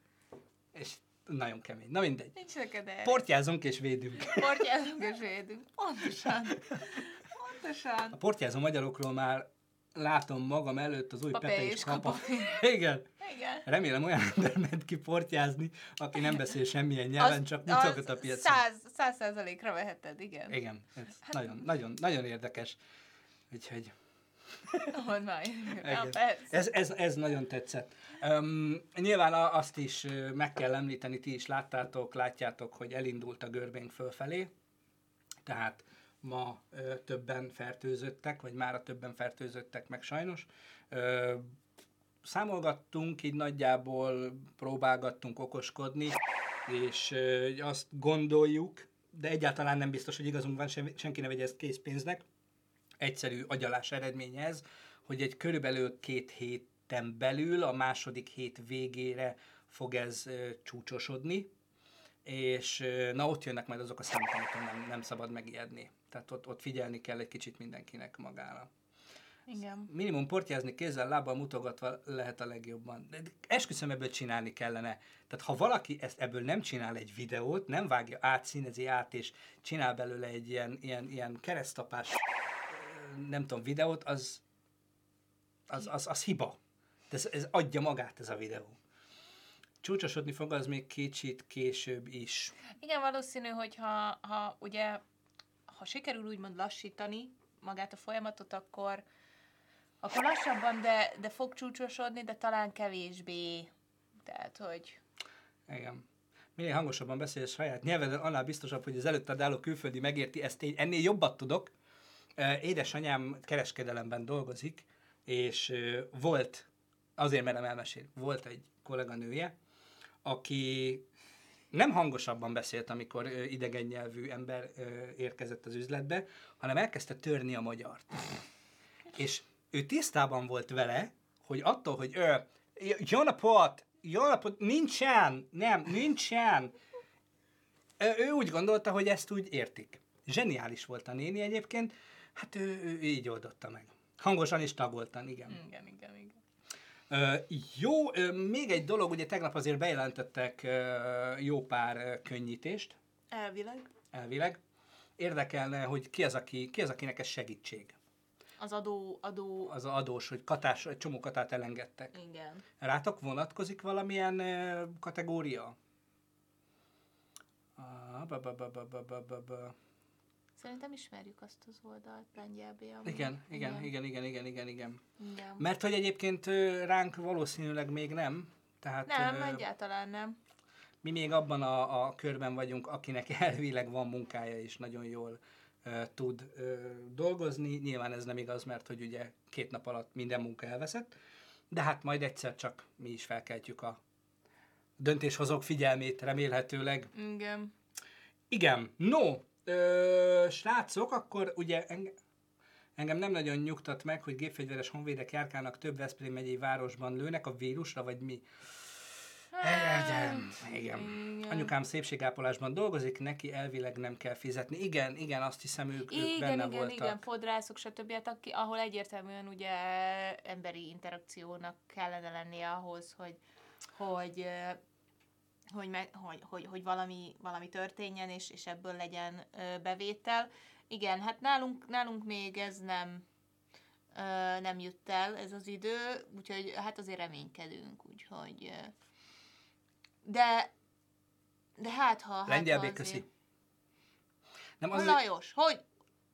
és nagyon kemény. Na mindegy. Nincs neked erre. Portyázunk és védünk. Portyázunk és védünk. Pontosan. [LAUGHS] Pontosan. A portyázó magyarokról már látom magam előtt az új Papé Pepe és Kapa. Kapa. [LAUGHS] Igen. Igen. Remélem olyan [LAUGHS] ember ment ki portyázni, aki nem beszél semmilyen nyelven, csak mutogat a piacon. Száz, száz százalékra veheted, igen. Igen, ez Hát- nagyon, nagyon, nagyon érdekes. Úgyhogy [LAUGHS] már. Ja, ez, ez, ez nagyon tetszett. Um, nyilván azt is meg kell említeni, ti is láttátok, látjátok, hogy elindult a görbénk fölfelé, tehát ma többen fertőzöttek, vagy már többen fertőzöttek meg sajnos. Számolgattunk, így nagyjából próbálgattunk okoskodni, és azt gondoljuk, de egyáltalán nem biztos, hogy igazunk van, senki ne vegye ezt készpénznek, egyszerű agyalás eredménye ez, hogy egy körülbelül két héten belül, a második hét végére fog ez csúcsosodni, és na ott jönnek majd azok a számok, amiket nem, nem szabad megijedni. Tehát ott, ott figyelni kell egy kicsit mindenkinek magára. Igen. Minimum portyázni kézzel, lábbal mutogatva lehet a legjobban. De esküszöm ebből csinálni kellene. Tehát ha valaki ezt ebből nem csinál egy videót, nem vágja át, színezi át, és csinál belőle egy ilyen, ilyen, ilyen keresztapás, nem tudom, videót, az, az, az, az hiba. De ez, ez adja magát ez a videó. Csúcsosodni fog az még kicsit később is. Igen, valószínű, hogy ha, ha ugye, ha sikerül úgymond lassítani magát a folyamatot, akkor, akkor lassabban, de, de fog csúcsosodni, de talán kevésbé. Tehát, hogy Igen. Minél hangosabban beszélsz saját nyelveden, annál biztosabb, hogy az előtted álló külföldi megérti ezt. Én ennél jobbat tudok. Édesanyám kereskedelemben dolgozik, és volt, azért merem elmesélni, volt egy kolléganője, aki nem hangosabban beszélt, amikor idegen nyelvű ember érkezett az üzletbe, hanem elkezdte törni a magyart. És ő tisztában volt vele, hogy attól, hogy ö, jó napot, jó napot, nincsen, nem, nincsen. Ő úgy gondolta, hogy ezt úgy értik. Zseniális volt a néni egyébként, hát ő, ő, ő így oldotta meg. Hangosan és tagoltan, igen. igen, igen, igen. Jó, még egy dolog, ugye tegnap azért bejelentettek jó pár könnyítést. Elvileg. Elvileg. Érdekelne, hogy ki az, aki, ki az akinek ez segítség? Az adó, adó... Az adós, hogy katás, egy csomó katát elengedtek. Igen. Rátok vonatkozik valamilyen kategória? Ah, ba, ba, ba, ba, ba, ba, ba. Szerintem ismerjük azt az oldalt lengyelbe. amúgy. Igen, igen, igen, igen, igen, igen, igen. igen. Mert hogy egyébként ránk valószínűleg még nem. Tehát Nem, ö, egyáltalán nem. mi még abban a, a körben vagyunk, akinek [LAUGHS] elvileg van munkája és nagyon jól ö, tud ö, dolgozni. Nyilván ez nem igaz, mert hogy ugye két nap alatt minden munka elveszett. De hát majd egyszer csak mi is felkeltjük a döntéshozók figyelmét remélhetőleg. Igen. Igen, no, ö, srácok, akkor ugye enge, engem nem nagyon nyugtat meg, hogy gépfegyveres honvédek járkálnak több Veszprém megyei városban lőnek a vírusra, vagy mi? Igen, igen. Igen. Anyukám szépségápolásban dolgozik, neki elvileg nem kell fizetni. Igen, igen, azt hiszem ők, ők Igen, benne igen, voltak. igen, fodrászok, stb. Hát, aki, ahol egyértelműen ugye emberi interakciónak kellene lennie ahhoz, hogy, hogy, hogy, meg, hogy, hogy, hogy valami, valami történjen, és, és ebből legyen ö, bevétel. Igen, hát nálunk, nálunk még ez nem, ö, nem jött el ez az idő, úgyhogy hát azért reménykedünk, úgyhogy ö, de de hát ha... Hát, Lengyel béköszi. azért- Nem, azért, Lajos, hogy?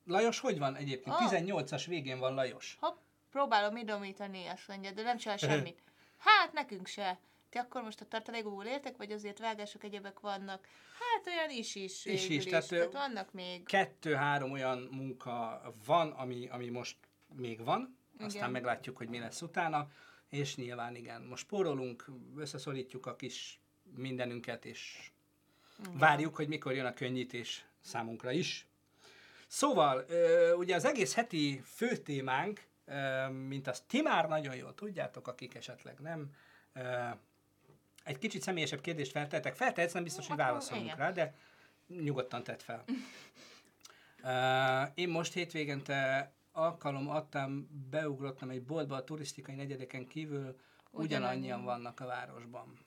Lajos hogy van egyébként? Ah. 18-as végén van Lajos. Hopp, próbálom idomítani, azt mondja, de nem csinál semmit. [LAUGHS] Hát, nekünk se. Ti akkor most a tartalékból éltek, vagy azért vágások egyebek vannak? Hát olyan is is. Is is, tehát, tehát vannak még. Kettő-három olyan munka van, ami, ami most még van, aztán Igen. meglátjuk, hogy mi lesz utána, és nyilván igen, most spórolunk, összeszorítjuk a kis mindenünket, és várjuk, hogy mikor jön a könnyítés számunkra is. Szóval, ugye az egész heti főtémánk, ö, mint azt ti már nagyon jól tudjátok, akik esetleg nem, egy kicsit személyesebb kérdést feltettek. Feltehetsz, nem biztos, hogy Akkor válaszolunk rá, de nyugodtan tedd fel. [LAUGHS] Uh, én most hétvégente alkalom adtam, beugrottam egy boltba a turisztikai negyedeken kívül, ugyanannyian vannak a városban.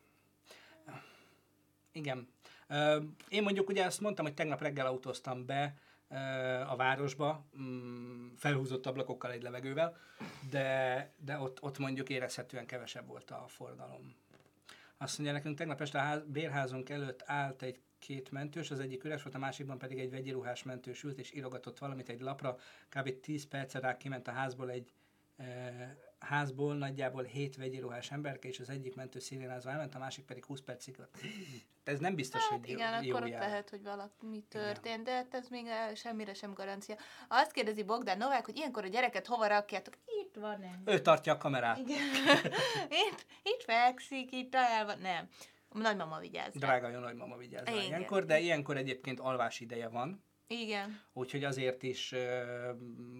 Igen. Uh, én mondjuk ugye azt mondtam, hogy tegnap reggel autóztam be uh, a városba, mm, felhúzott ablakokkal egy levegővel, de, de ott, ott mondjuk érezhetően kevesebb volt a forgalom. Azt mondja nekünk, tegnap este a ház, bérházunk előtt állt egy két mentős, az egyik üres volt, a másikban pedig egy vegyi ruhás mentős ült, és írogatott valamit egy lapra. Kb. 10 percre rá kiment a házból egy e, házból nagyjából 7 vegyi ruhás emberke, és az egyik mentő szirénázva elment, a másik pedig 20 percig. Ez nem biztos, Hát hogy igen, jó, jó akkor jel. lehet, hogy valami történt, de hát ez még semmire sem garancia. Azt kérdezi Bogdán Novák, hogy ilyenkor a gyereket hova rakjátok? Itt van, nem. Ő tartja a kamerát. Igen. [LAUGHS] itt, itt fekszik, itt el van. Nem. A nagymama vigyáz. rá. Drága jó nagymama Igen. ilyenkor, de ilyenkor egyébként alvás ideje van, Igen. úgyhogy azért is ö,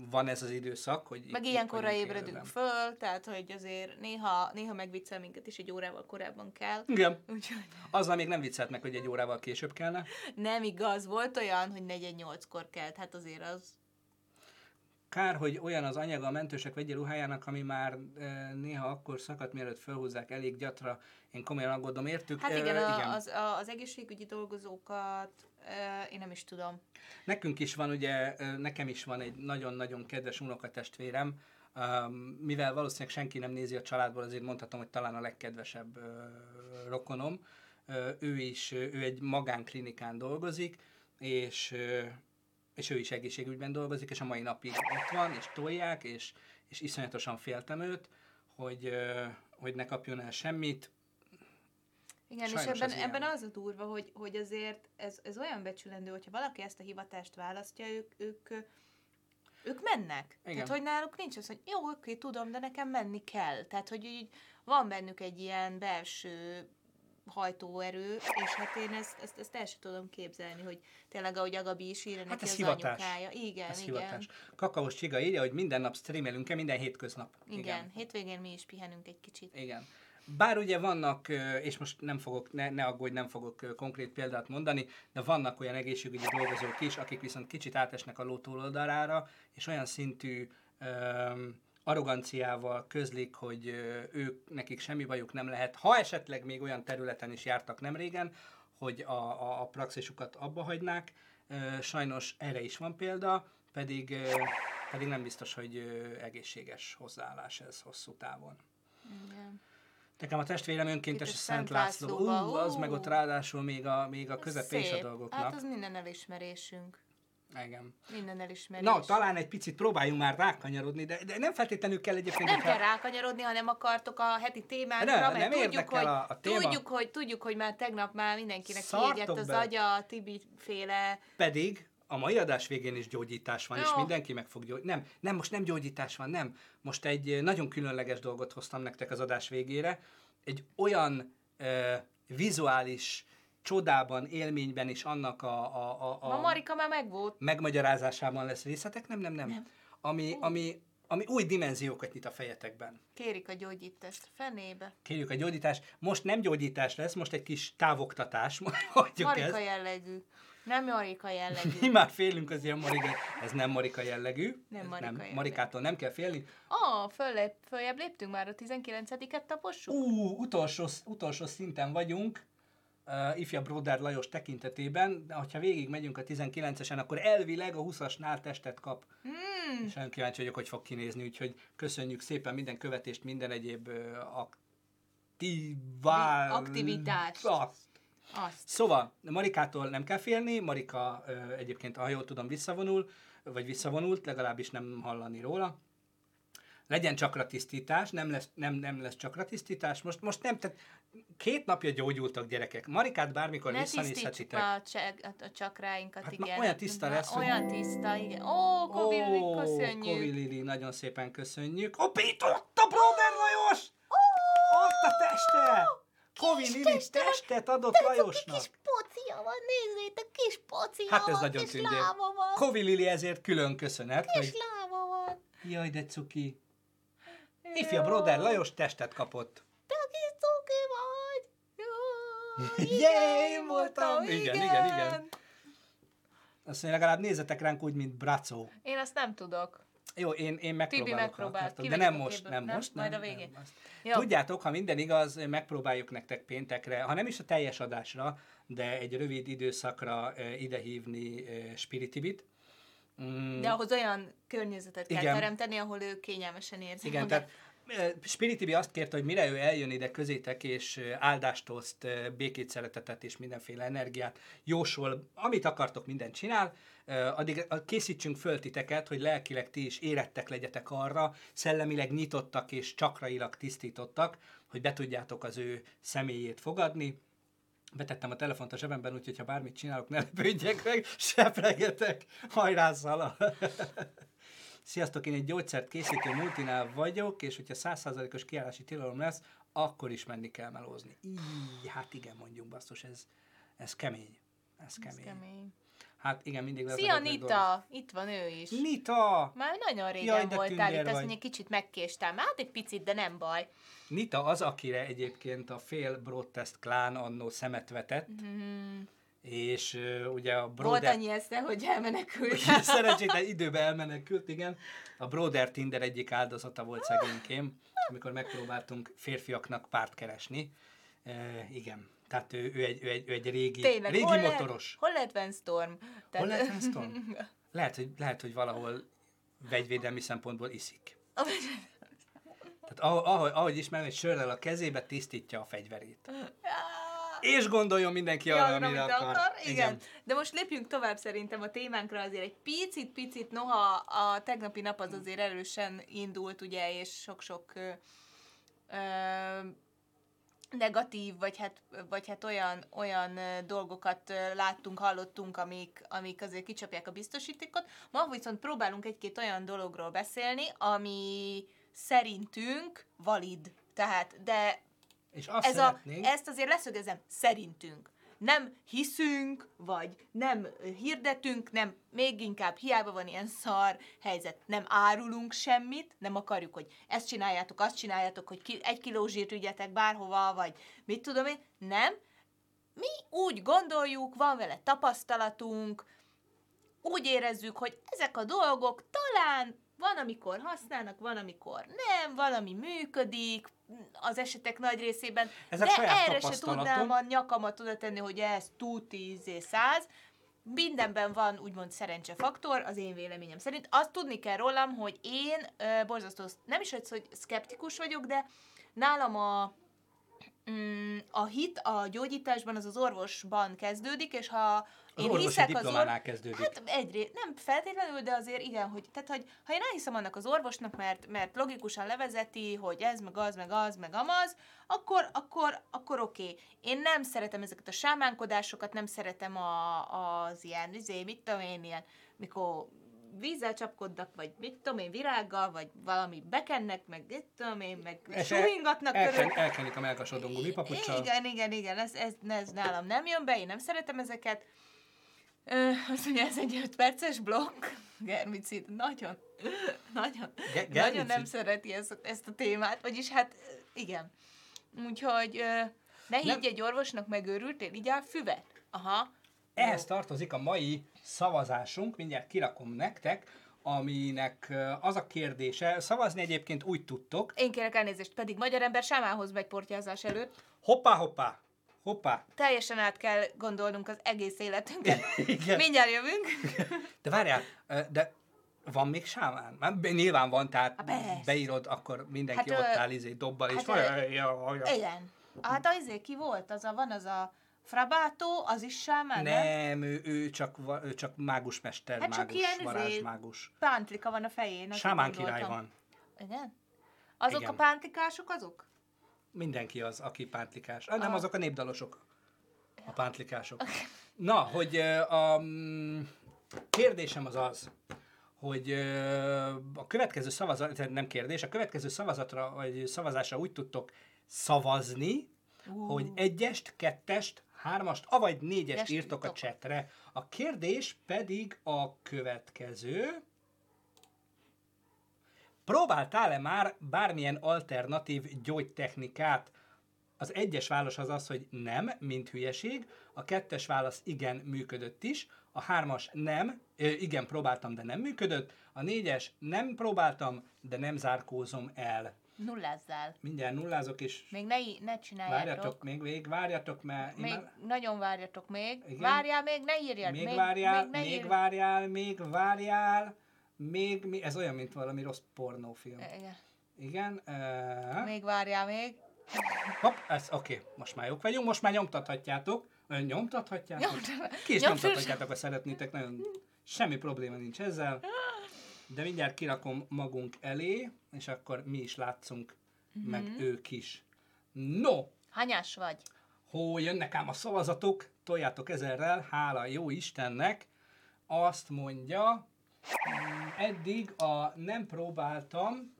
van ez az időszak, hogy Meg itt ilyenkorra ébredünk élőben. föl, tehát hogy azért néha, néha megviccel minket is egy órával korábban kell. Igen, Úgyhogy azzal még nem viccelt meg, hogy egy órával később kellene. nem igaz, volt olyan, hogy 48-kor kelt, hát azért az Kár, hogy olyan az anyaga a mentősek vegyi ruhájának, ami már néha akkor szakadt, mielőtt felhúzzák elég gyatra. Én komolyan aggódom értük. Hát Ö, igen, Az, az egészségügyi dolgozókat én nem is tudom. Nekünk is van, ugye, nekem is van egy nagyon-nagyon kedves unokatestvérem, mivel valószínűleg senki nem nézi a családból, azért mondhatom, hogy talán a legkedvesebb rokonom. Ő is, ő egy magánklinikán dolgozik, és, és ő is egészségügyben dolgozik, és a mai napig ott van, és tolják, és, és iszonyatosan féltem őt, hogy, hogy ne kapjon el semmit. Igen, Sajnos és ebben, az ilyen. ebben az a durva, hogy, hogy azért ez, ez olyan becsülendő, hogyha valaki ezt a hivatást választja, ők, ők, ők mennek. Igen. Tehát, hogy náluk nincs az, hogy jó, oké, tudom, de nekem menni kell. Tehát, hogy így van bennük egy ilyen belső hajtóerő, és hát én ezt, ezt, ezt el sem tudom képzelni, hogy tényleg, ahogy Agabi is írja, neki ez az hivatás. anyukája. Igen, Ez igen. hivatás. Kakaós Csiga írja, hogy minden nap streamelünk-e, minden hétköznap. Igen. igen. Hétvégén mi is pihenünk egy kicsit. Igen. Bár ugye vannak, és most nem fogok, ne, ne aggódj, nem fogok konkrét példát mondani, de vannak olyan egészségügyi dolgozók is, akik viszont kicsit átesnek a ló túloldalára, és olyan szintű öm, arroganciával közlik, hogy ők, nekik semmi bajuk nem lehet, ha esetleg még olyan területen is jártak nem régen, hogy a, a, a praxisukat abba hagynák. Sajnos erre is van példa, pedig, pedig nem biztos, hogy egészséges hozzáállás ez hosszú távon. Igen. Nekem a testvérem önkéntes a Itt a Szent László. Ú, az meg ott ráadásul még a, még a közepés a Szép. dolgoknak. Hát az minden elismerésünk. Igen. Minden elismerés. Na, talán egy picit próbáljunk már rákanyarodni, de, de nem feltétlenül kell egyébként... Nem kell rákanyarodni, hanem akartok a heti témánkra, Nem, mert nem tudjuk, hogy, a- a téma. tudjuk, hogy, tudjuk, hogy már tegnap már mindenkinek kiégett az bele. agya, a Tibi féle. Pedig a mai adás végén is gyógyítás van, és Jó. mindenki meg fog gyógyítani. Nem, nem, most nem gyógyítás van, nem. Most egy nagyon különleges dolgot hoztam nektek az adás végére. Egy olyan ö, vizuális csodában, élményben is annak a, a, a, A, a Marika már megvolt. megmagyarázásában lesz részletek, nem, nem, nem. Nem. Ami, ami, ami új dimenziókat nyit a fejetekben. Kérik a gyógyítást. Fenébe. Kérjük a gyógyítás. Most nem gyógyítás lesz, most egy kis távoktatás, [LAUGHS] hagyjuk Marika ezt. jellegű. Nem Marika Mi jellegű. már félünk az ilyen Marika, ez nem Marika jellegű. Nem Marika nem. jellegű. Marikától nem kell félni. Ó, oh, följebb, följebb léptünk már a 19-et tapossuk? Ú, utolsó, utolsó szinten vagyunk, uh, ifja Broder Lajos tekintetében, de ha végig megyünk a 19-esen, akkor elvileg a 20-asnál testet kap. Hmm. És nagyon kíváncsi vagyok, hogy fog kinézni, úgyhogy köszönjük szépen minden követést, minden egyéb uh, aktivál... Aktivitást. Azt. Azt. Szóval, Marikától nem kell félni, Marika ö, egyébként, ha jól tudom, visszavonul, vagy visszavonult, legalábbis nem hallani róla. Legyen csakratisztítás, nem lesz, nem, nem lesz csakratisztítás. Most, most nem, tehát két napja gyógyultak gyerekek. Marikát bármikor Ne visszanézhetitek. már a, cseg, a csakráinkat, Hát igen. olyan tiszta lesz, hogy- Olyan tiszta, igen. Ó, Kovilli, Ó, köszönjük. Kovi Lili, nagyon szépen köszönjük. Ó, Pít, ott a Broder Lajos! Ott a teste! Kovi Lili testem! testet adott Lajosnak. Kis pocia van, nézzétek, kis pocia Hát ez van, nagyon kis tündér. lába van, Kovi Lili ezért külön köszönet, kis hogy lába van. jaj, de cuki. Ifja Broder Lajos testet kapott. Jé, én voltam. Igen, igen, igen. Azt mondja, legalább nézzetek ránk úgy, mint Bracó. Én azt nem tudok. Jó, én, én megpróbálok. megpróbál. ha akartok, De nem most, nem Nem? most. Majd nem, a végén. Nem. Jó. Tudjátok, ha minden igaz, megpróbáljuk nektek péntekre, ha nem is a teljes adásra, de egy rövid időszakra eh, idehívni eh, Spiritibit. Mm, De ahhoz olyan környezetet kell Igen. teremteni, ahol ő kényelmesen érzi Igen, magát. tehát eh, Spiritibi azt kérte, hogy mire ő eljön ide közétek, és áldást oszt, békét, szeretetet és mindenféle energiát. Jósol, amit akartok, mindent csinál, addig készítsünk föl titeket, hogy lelkileg ti is érettek legyetek arra, szellemileg nyitottak és csakrailag tisztítottak, hogy be tudjátok az ő személyét fogadni, Betettem a telefont a zsebemben, úgyhogy ha bármit csinálok, ne lepődjek meg, [LAUGHS] sepregetek, hajrázzal. [LAUGHS] Sziasztok, én egy gyógyszert készítő multinál vagyok, és hogyha 100%-os kiállási tilalom lesz, akkor is menni kell melózni. Így, hát igen, mondjuk basszus, ez, ez kemény. Ez Ez kemény. kemény. Hát igen, mindig lesz Szia. Nita! Itt van ő is. Nita! Már nagyon régen Jaj, voltál itt, azt vagy. mondja, kicsit megkéstem. Hát egy picit, de nem baj. Nita az, akire egyébként a fél Broadtest klán annó szemet vetett, Mm, és uh, ugye a volt Broder... annyi esze, hogy elmenekült. [LAUGHS] Szerencsétlen időben elmenekült, igen. A Broder Tinder egyik áldozata volt szegénykém, amikor megpróbáltunk férfiaknak párt keresni. E, igen, tehát ő, ő, egy, ő, egy, ő egy régi, Tényleg, régi hol motoros. Lehet, hol lehet Van Storm? Hol lehet Van Storm? [LAUGHS] Lehet, hogy, lehet, hogy valahol vegyvédelmi szempontból iszik. [LAUGHS] Tehát ahogy, ahogy, ismerem, egy sörrel a kezébe tisztítja a fegyverét. És gondoljon mindenki arra, Ja, amire akar. akar. Igen. De most lépjünk tovább szerintem a témánkra azért egy picit-picit, noha a tegnapi nap az azért erősen indult, ugye, és sok-sok ö, ö, negatív, vagy hát, vagy hát olyan, olyan dolgokat láttunk, hallottunk, amik, amik azért kicsapják a biztosítékot. Ma viszont próbálunk egy-két olyan dologról beszélni, ami szerintünk valid. Tehát, de És azt ez a, szeretnénk, ezt azért leszögezem, szerintünk. Nem hiszünk, vagy nem hirdetünk, nem, még inkább hiába van ilyen szar helyzet, nem árulunk semmit, nem akarjuk, hogy ezt csináljátok, azt csináljátok, hogy ki, egy kiló zsírt ügyetek bárhova, vagy mit tudom én, nem. Mi úgy gondoljuk, van vele tapasztalatunk, úgy érezzük, hogy ezek a dolgok talán van, amikor használnak, van, amikor nem, valami működik, az esetek nagy részében, Ezek de erre se tudnám a nyakamat oda tenni, hogy ez tuti, izé, száz. mindenben van úgymond szerencsefaktor, az én véleményem szerint. Azt tudni kell rólam, hogy én ö, borzasztó, nem is az, hogy szkeptikus vagyok, de nálam a, mm, a hit a gyógyításban az az orvosban kezdődik, és ha Az én orvosi hiszek az diplománál kezdődik. Hát egyrészt, nem feltétlenül, de azért igen, hogy, tehát, hogy ha én elhiszem annak az orvosnak, mert, mert logikusan levezeti, hogy ez, meg az, meg az, meg amaz, akkor, akkor, akkor oké. Okay. Én nem szeretem ezeket a sámánkodásokat, nem szeretem a, az ilyen, izé, mit tudom én, ilyen, mikor vízzel csapkodnak, vagy mit tudom én, virággal, vagy valami bekennek, meg mit tudom én, meg És suhingatnak elken, körül. elkenik a melkasodon gumipapucsal. Igen, igen, igen, ez, ez, ez nálam nem jön be, én nem szeretem ezeket. Ö, azt mondja, ez egy 5 perces blokk. Germicid nagyon, nagyon, Ge- nagyon nem germicid? szereti ezt, ezt a témát, vagyis hát igen. Úgyhogy ne higgy Nem. egy orvosnak, megőrültél, így áll füvet. Aha. Ehhez tartozik a mai szavazásunk, mindjárt kirakom nektek, aminek az a kérdése, szavazni egyébként úgy tudtok, Én kérek elnézést, pedig magyar ember sámához megy portyázás előtt. hoppá, hoppá, hoppá, Teljesen át kell gondolnunk az egész életünket. [LAUGHS] Igen. Mindjárt jövünk. De várjál, de van még sámán? Már be- nyilván van, tehát Há, persze. beírod, akkor mindenki Hát, ott áll izé dobbal, és hát, ja, ja. Igen. Hát az izé ki volt? Az a, van az a Frabato, az is sámán, nem? Nem, ő, ő, csak, ő csak mágusmester, Hát csak mágus, ilyen izé- varázsmágus. Pántlika van a fején. Sámán király van. Igen? Azok Igen. a pántlikások azok? Mindenki az, aki pántlikás. Ah, nem, Aha. azok a népdalosok. A pántlikások. Na, hogy a mm, kérdésem az az, hogy a következő szavazat, nem kérdés, a következő szavazatra, vagy szavazásra úgy tudtok szavazni, Ú. hogy egyest, kettest, hármast, avagy négyest Ezt írtok a csetre. A kérdés pedig a következő. Próbáltál-e már bármilyen alternatív gyógytechnikát? Az egyes válasz az az, hogy nem, mint hülyeség. A kettes válasz igen, működött is. A hármas nem, igen, próbáltam, de nem működött. A négyes nem próbáltam, de nem zárkózom el. Nullázzál. Mindjárt nullázok, és Még ne, ne csináljátok. várjatok még végig, várjatok, mert Még már- nagyon várjatok még. Igen. Várjál még, ne írjad. még, még várjál, még, ne még várjál, még várjál, még, még, ez olyan, mint valami rossz pornófilm. Igen. Igen, uh, Még várjál még. hopp, ez oké, okay. most már jók vagyunk, most már nyomtathatjátok, Ö, nyomtathatjátok, Nyomtat- ki is nyomtathatjátok, ha szeretnétek, nagyon semmi probléma nincs ezzel, de mindjárt kirakom magunk elé, és akkor mi is látszunk, meg Mhm. ők is. No, Hanyás vagy? Hó, jönnek ám a szavazatok, toljátok ezerrel, hála jó Istennek. Azt mondja, eddig a nem próbáltam,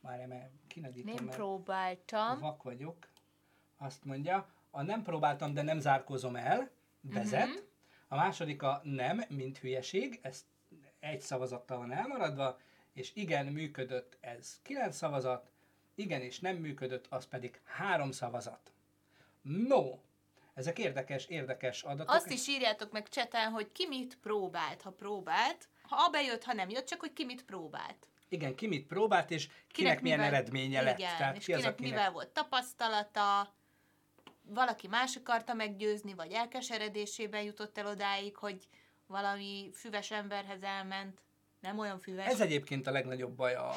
már mert kinedítom, Nem mert próbáltam. vak vagyok. Azt mondja, a nem próbáltam, de nem zárkozom el, vezet. Mhm. A második a nem, mint hülyeség, ez egy szavazattal van elmaradva, és igen, működött, ez kilenc szavazat, igen és nem működött, az pedig három szavazat. No, ezek érdekes, érdekes adatok. Azt is írjátok meg cseten, hogy ki mit próbált, ha próbált. Ha bejött, ha nem jött, csak hogy ki mit próbált. Igen, ki mit próbált, és kinek, kinek milyen mivel- eredménye lett. Igen, Tehát és ki az, kinek akinek... mivel volt tapasztalata, valaki más akarta meggyőzni, vagy elkeseredésében jutott el odáig, hogy valami füves emberhez elment. Nem olyan füves. Ez egyébként a legnagyobb baj a, a,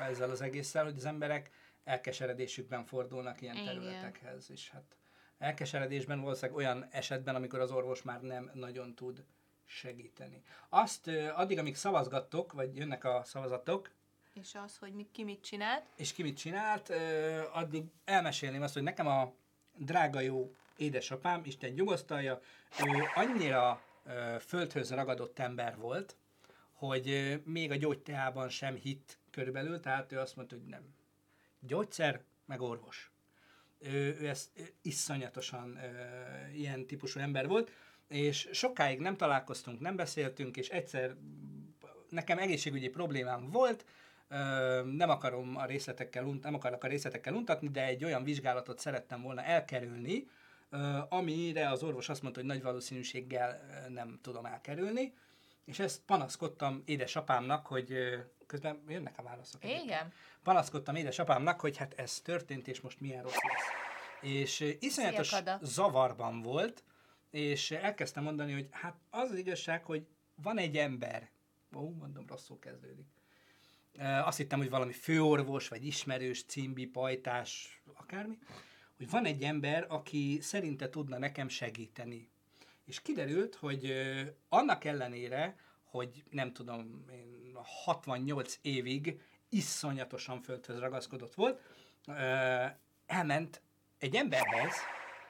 a, ezzel az egésszel, hogy az emberek elkeseredésükben fordulnak ilyen Igen. területekhez. És hát elkeseredésben valószínűleg olyan esetben, amikor az orvos már nem nagyon tud segíteni. Azt addig, amíg szavazgattok, vagy jönnek a szavazatok, És az, hogy mi, ki mit csinált. és ki mit csinált, addig elmesélném azt, hogy nekem a drága jó édesapám, Isten nyugosztalja, ő annyira földhöz ragadott ember volt, hogy még a gyógyteában sem hitt körülbelül, tehát ő azt mondta, hogy nem. Gyógyszer, meg orvos. Ő, ő ezt ö, iszonyatosan ö, ilyen típusú ember volt, és sokáig nem találkoztunk, nem beszéltünk, és egyszer nekem egészségügyi problémám volt, Ö, nem akarom a részletekkel, nem akarok a részletekkel untatni, de egy olyan vizsgálatot szerettem volna elkerülni, amire az orvos azt mondta, hogy nagy valószínűséggel nem tudom elkerülni, és ezt panaszkodtam édesapámnak, hogy közben jönnek a válaszok. Igen. Panaszkodtam édesapámnak, hogy hát ez történt, és most milyen rossz lesz. És iszonyatos Szia, zavarban volt, és elkezdtem mondani, hogy hát az az igazság, hogy van egy ember, ó, mondom, rosszul kezdődik. Azt hittem, hogy valami főorvos, vagy ismerős, címbi, pajtás, akármi, hogy van egy ember, aki szerinte tudna nekem segíteni. És kiderült, hogy annak ellenére, hogy nem tudom, én 68 évig iszonyatosan földhöz ragaszkodott volt, elment egy emberhez,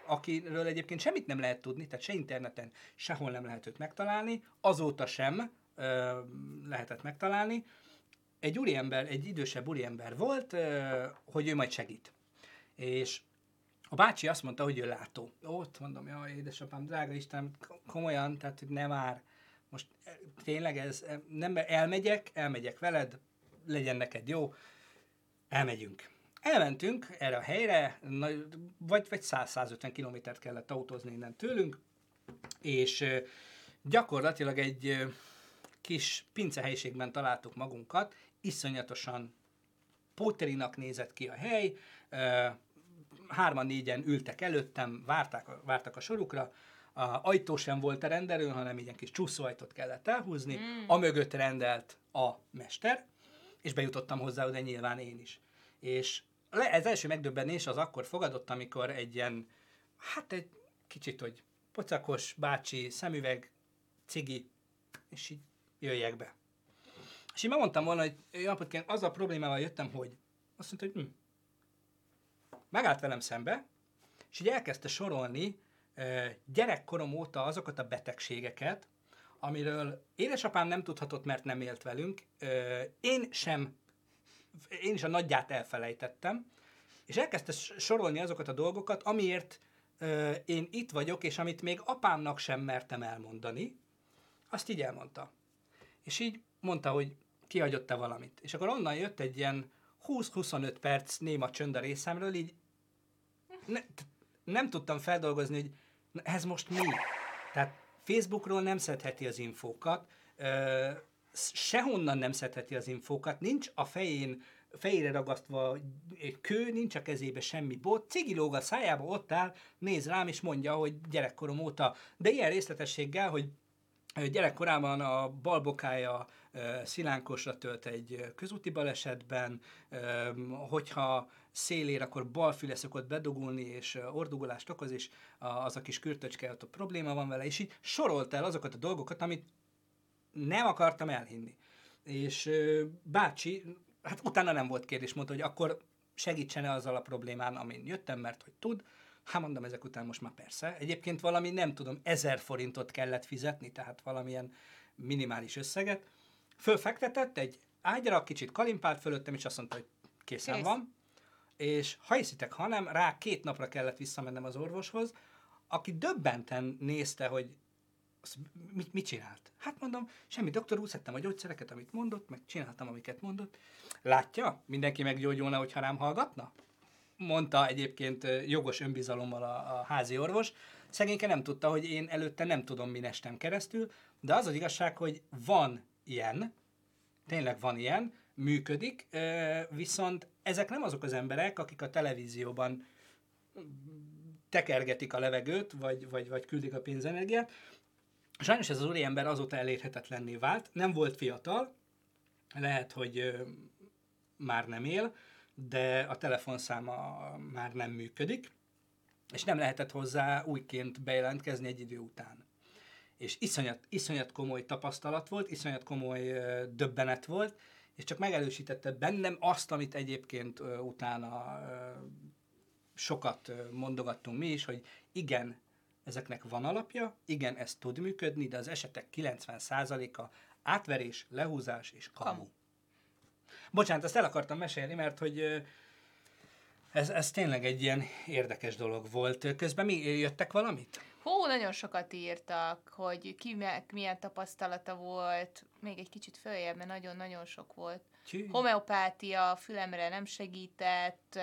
akiről egyébként semmit nem lehet tudni, tehát se interneten, sehol nem lehet őt megtalálni, azóta sem ö, lehetett megtalálni. Egy úriember, egy idősebb úriember volt, ö, hogy ő majd segít. És a bácsi azt mondta, hogy ő látó. Ott mondom, jaj, édesapám, drága Isten, komolyan, tehát hogy nem már. Most tényleg ez, nem elmegyek, elmegyek veled, legyen neked jó, elmegyünk. Elmentünk erre a helyre, vagy, vagy 100-150 kilométert kellett autózni innen tőlünk, és gyakorlatilag egy kis pincehelyiségben találtuk magunkat, iszonyatosan póterinak nézett ki a hely, hárman-négyen ültek előttem, várták, vártak a sorukra, a ajtó sem volt a rendelőn, hanem egy kis csúszóajtót kellett elhúzni, mm. a mögött rendelt a mester, és bejutottam hozzá, de nyilván én is. És ez első megdöbbenés az akkor fogadott, amikor egy ilyen, hát egy kicsit, hogy pocakos bácsi, szemüveg, cigi, és így jöjjek be. És én megmondtam volna, hogy napot az a problémával jöttem, hogy azt mondta, hogy hm. Megállt velem szembe, és így elkezdte sorolni gyerekkorom óta azokat a betegségeket, amiről édesapám nem tudhatott, mert nem élt velünk, én sem én is a nagyját elfelejtettem, és elkezdte sorolni azokat a dolgokat, amiért én itt vagyok, és amit még apámnak sem mertem elmondani, azt így elmondta. És így mondta, hogy kihagyott-e valamit. És akkor onnan jött egy ilyen 20-25 perc néma csönd a részemről, így ne, nem tudtam feldolgozni, hogy ez most mi. Tehát Facebookról nem szedheti az infókat, ö, sehonnan nem szedheti az infókat, nincs a fején, fejére ragasztva kő, nincs a kezébe semmi bot, cigi lóg a szájába, ott áll, néz rám, és mondja, hogy gyerekkorom óta, de ilyen részletességgel, hogy gyerekkorában a balbokája szilánkosra tölt egy közúti balesetben, hogyha szélér, akkor balfüle szokott bedugulni, és ordugolást okoz, és az a kis kürtöcske, ott a probléma van vele, és így sorolt el azokat a dolgokat, amit nem akartam elhinni. És bácsi, hát utána nem volt kérdés, mondta, hogy akkor segítsene azzal a problémán, amin jöttem, mert hogy tud. Hát mondom, ezek után most már persze. Egyébként valami, nem tudom, ezer forintot kellett fizetni, tehát valamilyen minimális összeget. Fölfektetett egy ágyra, kicsit kalimpált fölöttem, és azt mondta, hogy készen Kész. van. És ha hiszitek, ha nem, rá két napra kellett visszamennem az orvoshoz, aki döbbenten nézte, hogy mit, mit csinált? Hát mondom, semmi, doktor úr, szedtem a gyógyszereket, amit mondott, meg csináltam, amiket mondott. Látja, mindenki meggyógyulna, hogyha rám hallgatna? Mondta egyébként jogos önbizalommal a, a házi orvos. Szegényke nem tudta, hogy én előtte nem tudom, mi nestem keresztül, de az az igazság, hogy van ilyen, tényleg van ilyen, működik, viszont ezek nem azok az emberek, akik a televízióban tekergetik a levegőt, vagy, vagy, vagy küldik a pénzenergiát, Sajnos ez az úriember azóta elérhetetlenné vált, nem volt fiatal, lehet, hogy már nem él, de a telefonszáma már nem működik, és nem lehetett hozzá újként bejelentkezni egy idő után. És iszonyat, iszonyat komoly tapasztalat volt, iszonyat komoly döbbenet volt, és csak megerősítette bennem azt, amit egyébként utána sokat mondogattunk mi is, hogy igen, ezeknek van alapja, igen, ez tud működni, de az esetek 90%-a átverés, lehúzás és kamu. kamu. Bocsánat, ezt el akartam mesélni, mert hogy ez, ez tényleg egy ilyen érdekes dolog volt. Közben mi jöttek valamit? Hú, nagyon sokat írtak, hogy ki milyen tapasztalata volt, még egy kicsit följebb, mert nagyon-nagyon sok volt. Csű. Homeopátia, fülemre nem segített,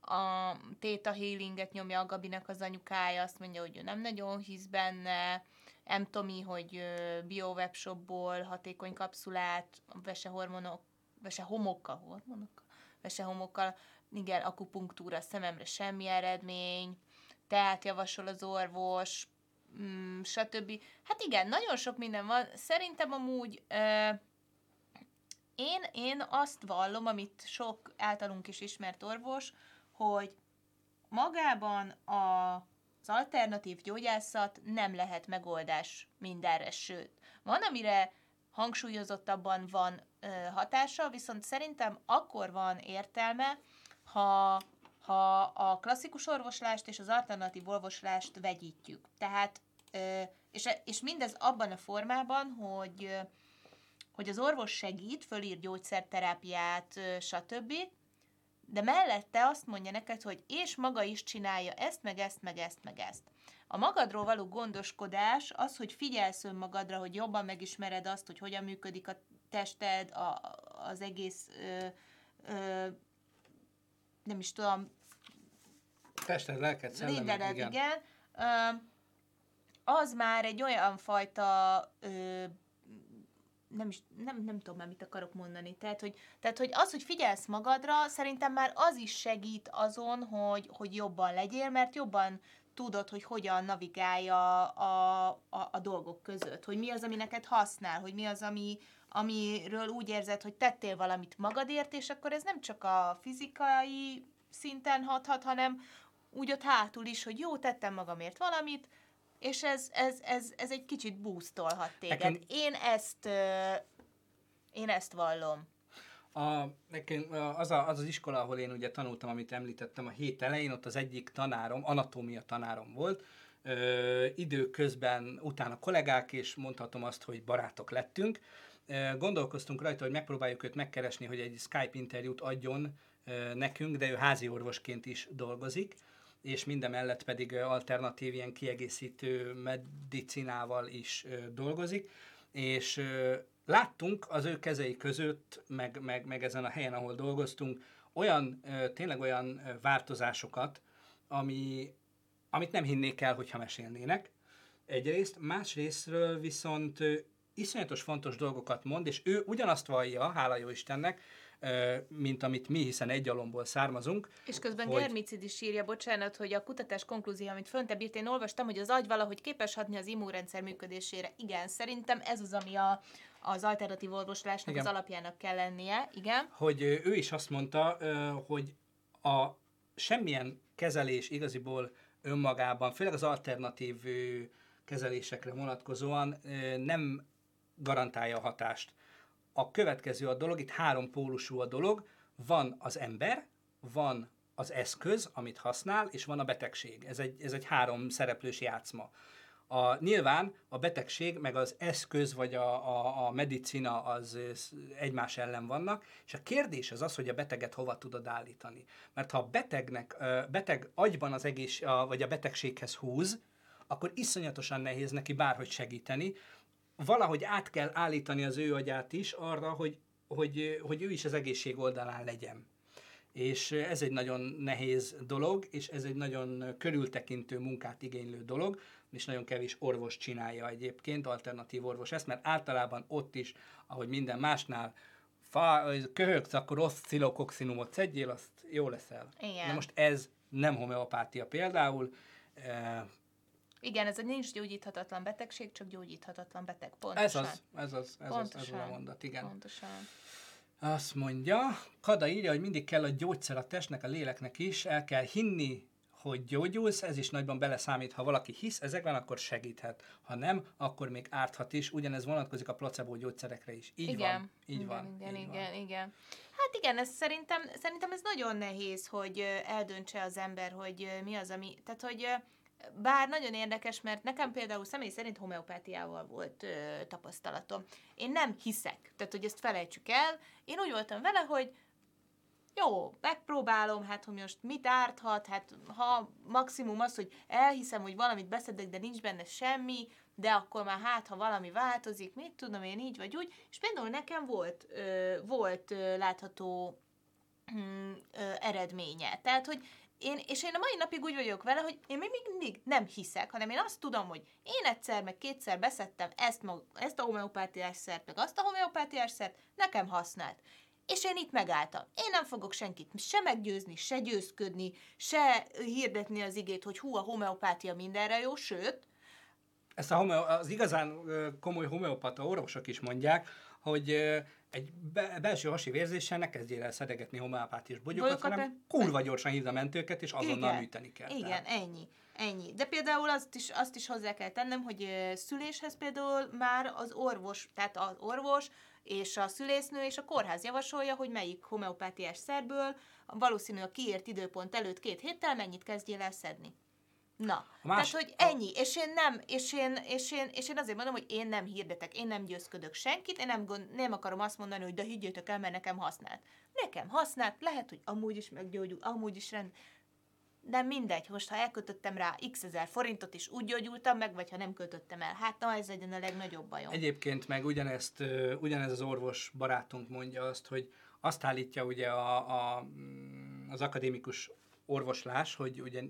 a Theta Healinget nyomja a Gabinek az anyukája, azt mondja, hogy ő nem nagyon hisz benne, M. Tomi, hogy biowebshopból hatékony kapszulát, vesehormonok, vesehomokkal, hormonokkal, vesehomokkal, igen, akupunktúra szememre semmi eredmény, tehát javasol az orvos, mm, stb. Hát igen, nagyon sok minden van. Szerintem amúgy ö, én, én azt vallom, amit sok általunk is ismert orvos, hogy magában a, az alternatív gyógyászat nem lehet megoldás mindenre, sőt. Van, amire hangsúlyozottabban van ö, hatása, viszont szerintem akkor van értelme, ha, ha a klasszikus orvoslást és az alternatív orvoslást vegyítjük. Tehát, ö, és, és mindez abban a formában, hogy, hogy az orvos segít, fölír gyógyszerterápiát, ö, stb., de mellette azt mondja neked, hogy és maga is csinálja ezt, meg ezt, meg ezt, meg ezt. A magadról való gondoskodás az, hogy figyelsz önmagadra, hogy jobban megismered azt, hogy hogyan működik a tested, a, az egész, ö, ö, nem is tudom, Tested, lelked, szellemed, mindened, igen. igen. Ö, az már egy olyan fajta ö, nem is, nem, nem tudom már mit akarok mondani. Tehát hogy, tehát, hogy az, hogy figyelsz magadra, szerintem már az is segít azon, hogy, hogy jobban legyél, mert jobban tudod, hogy hogyan navigálja a, a, a dolgok között, hogy mi az, ami neked használ, hogy mi az, ami, amiről úgy érzed, hogy tettél valamit magadért, és akkor ez nem csak a fizikai szinten hathat, hanem úgy ott hátul is, hogy jó, tettem magamért valamit, és ez, ez, ez, ez egy kicsit boostolhat téged. Nekem- Én ezt, én ezt vallom. A, nekem az, a, az az iskola, ahol én ugye tanultam, amit említettem a hét elején, ott az egyik tanárom, anatómia tanárom volt, ö, időközben utána kollégák, és mondhatom azt, hogy barátok lettünk. Ö, gondolkoztunk rajta, hogy megpróbáljuk őt megkeresni, hogy egy Skype interjút adjon ö, nekünk, de ő házi orvosként is dolgozik, és mindemellett pedig alternatív ilyen kiegészítő medicinával is dolgozik, és láttunk az ő kezei között, meg, meg, meg ezen a helyen, ahol dolgoztunk, olyan, tényleg olyan változásokat, ami, amit nem hinnék el, hogyha mesélnének. Egyrészt, másrésztről viszont iszonyatos fontos dolgokat mond, és ő ugyanazt vallja, hála jó Istennek, mint amit mi, hiszen egy alomból származunk. És közben hogy... Germicid is írja, bocsánat, hogy a kutatás konklúzió, amit föntebb írt, én olvastam, hogy az agy valahogy képes hatni az immunrendszer működésére. Igen, szerintem ez az, ami a, az alternatív orvoslásnak Igen. az alapjának kell lennie. Igen. hogy ő is azt mondta, hogy a semmilyen kezelés igaziból önmagában, főleg az alternatív kezelésekre vonatkozóan nem garantálja a hatást. A következő a dolog, itt három pólusú a dolog, van az ember, van az eszköz, amit használ, és van a betegség. Ez egy, ez egy három szereplős játszma. A, nyilván a betegség meg az eszköz vagy a, a, a medicina az egymás ellen vannak, és a kérdés az az, hogy a beteget hova tudod állítani. Mert ha a betegnek, beteg agyban az egész, a, vagy a betegséghez húz, akkor iszonyatosan nehéz neki bárhogy segíteni. Valahogy át kell állítani az ő agyát is arra, hogy, hogy, hogy ő is az egészség oldalán legyen és ez egy nagyon nehéz dolog, és ez egy nagyon körültekintő munkát igénylő dolog, és nagyon kevés orvos csinálja egyébként, alternatív orvos ezt, mert általában ott is, ahogy minden másnál, fa, köhögsz, akkor oszcilokoxinumot szedjél, azt jó leszel. Igen. Na most ez nem homeopátia például, eh, Igen, ez egy nincs gyógyíthatatlan betegség, csak gyógyíthatatlan beteg. Pontosan. ez az, ez az, ez az, ez az a Pontosan. mondat, igen. Pontosan. Azt mondja, Kada írja, hogy mindig kell a gyógyszer a testnek, a léleknek is, el kell hinni, hogy gyógyulsz, ez is nagyban beleszámít, ha valaki hisz ezekben, akkor segíthet. Ha nem, akkor még árthat is, ugyanez vonatkozik a placebo gyógyszerekre is. Így igen. van, így igen, van. Igen, így igen, van. igen. Hát igen, ez szerintem, szerintem ez nagyon nehéz, hogy eldöntse az ember, hogy mi az, ami... Tehát, hogy bár nagyon érdekes, mert nekem például személy szerint homeopátiával volt ö, tapasztalatom. Én nem hiszek, tehát hogy ezt felejtsük el. Én úgy voltam vele, hogy jó, megpróbálom, hát hogy most mit árthat, hát ha maximum az, hogy elhiszem, hogy valamit beszedek, de nincs benne semmi, de akkor már hát, ha valami változik, mit tudom én így vagy úgy, és például nekem volt, ö, volt ö, látható mm, ö, eredménye. Tehát, hogy én, és én a mai napig úgy vagyok vele, hogy én még mindig nem hiszek, hanem én azt tudom, hogy én egyszer, meg kétszer beszedtem ezt, mag, ezt a homeopátiás szert, meg azt a homeopátiás szert, nekem használt. És én itt megálltam. Én nem fogok senkit se meggyőzni, se győzködni, se hirdetni az igét, hogy hú, a homeopátia mindenre jó, sőt, ezt a homeo, az igazán komoly homeopata orvosok is mondják, hogy egy be, belső hasi vérzéssel ne kezdjél el szedegetni homeopátiás bogyókat, Bogyókat, hanem kurva gyorsan hívd a mentőket, és azonnal Igen. műteni kell. Igen, Tehát, ennyi. Ennyi. De például azt is, azt is hozzá kell tennem, hogy szüléshez például már az orvos, tehát az orvos és a szülésznő és a kórház javasolja, hogy melyik homeopátiás szerből valószínű a kiírt időpont előtt két héttel mennyit kezdjél el szedni. Na, A más- tehát, hogy ennyi, és én nem, és én, és, én, és én azért mondom, hogy én nem hirdetek, én nem győzködök senkit, én nem, gond, nem akarom azt mondani, hogy de higgyétek el, mert nekem használt. Nekem használt, lehet, hogy amúgy is meggyógyul, amúgy is rend, de mindegy, most ha elkötöttem rá x ezer forintot, és úgy gyógyultam meg, vagy ha nem költöttem el, hát na ez legyen a legnagyobb bajom. Egyébként meg ugyanezt, ugyanez az orvos barátunk mondja azt, hogy azt állítja ugye a, a, mm, az akadémikus orvoslás, hogy ugye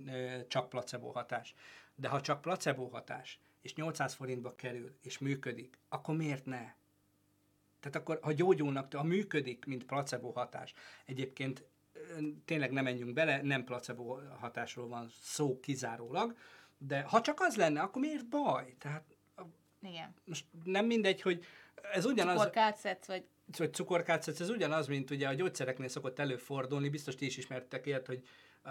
csak placebo hatás. De ha csak placebo hatás, és 800 forintba kerül, és működik, akkor miért ne? Tehát akkor, ha gyógyulnak, ha működik, mint placebo hatás, egyébként tényleg nem menjünk bele, nem placebo hatásról van szó kizárólag, de ha csak az lenne, akkor miért baj? Tehát Igen. most nem mindegy, hogy ez ugyanaz, Cukorkát szedsz, vagy hogy cukorkát szedsz, ez ugyanaz, mint ugye a gyógyszereknél szokott előfordulni, biztos ti is ismertek ilyet, hogy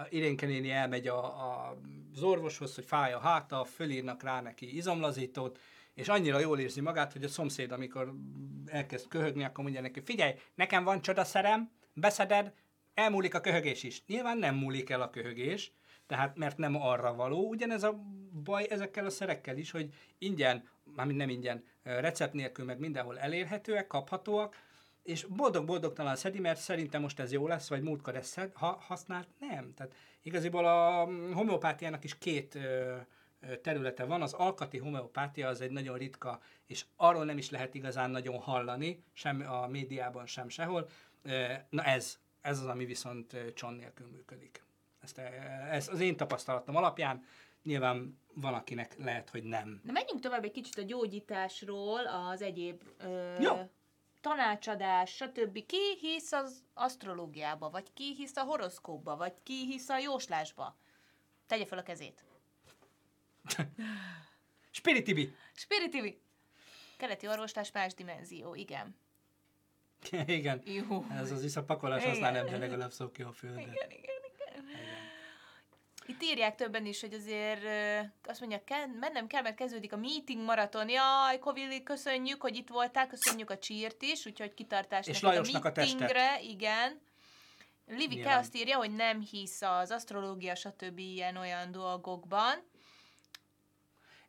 Irénke néni elmegy a, a, az orvoshoz, hogy fáj a háta, fölírnak rá neki izomlazítót, és annyira jól érzi magát, hogy a szomszéd, amikor elkezd köhögni, akkor mondja neki, figyelj, nekem van csodaszerem, beszeded, elmúlik a köhögés is. Nyilván nem múlik el a köhögés, tehát mert nem arra való. Ugyanez a baj ezekkel a szerekkel is, hogy ingyen, mármint nem ingyen, recept nélkül meg mindenhol elérhetőek, kaphatóak, és boldog-boldogtalan szedi, mert szerintem most ez jó lesz, vagy múltkor ezt szed, ha használt, nem. Tehát igaziból a mm, homeopátiának is két ö, területe van. Az alkati homeopátia az egy nagyon ritka, és arról nem is lehet igazán nagyon hallani, sem a médiában, sem sehol. Na ez, ez az, ami viszont cson nélkül működik. Ezt, ez az én tapasztalatom alapján, nyilván van, akinek lehet, hogy nem. Na menjünk tovább egy kicsit a gyógyításról, az egyéb ö, Jó. tanácsadás, stb. Ki hisz az asztrológiába, vagy ki hisz a horoszkópba, vagy ki hisz a jóslásba? Tegye fel a kezét. [LAUGHS] Spiritibi! Spiritivi. Keleti orvoslás más dimenzió, igen. [LAUGHS] Igen. Jó. Ez az iszapakolás, Igen. aztán nem, de legalább szokja a földet. Igen, igen, igen. Itt írják többen is, hogy azért azt mondják, kell, mennem kell, mert kezdődik a meeting maraton. Jaj, Kovili, köszönjük, hogy itt voltál, köszönjük a csírt is, úgyhogy kitartás És Lajosnak a meetingre, igen. Livike Nyilván. azt írja, hogy nem hisz az asztrológia, stb. ilyen-olyan dolgokban.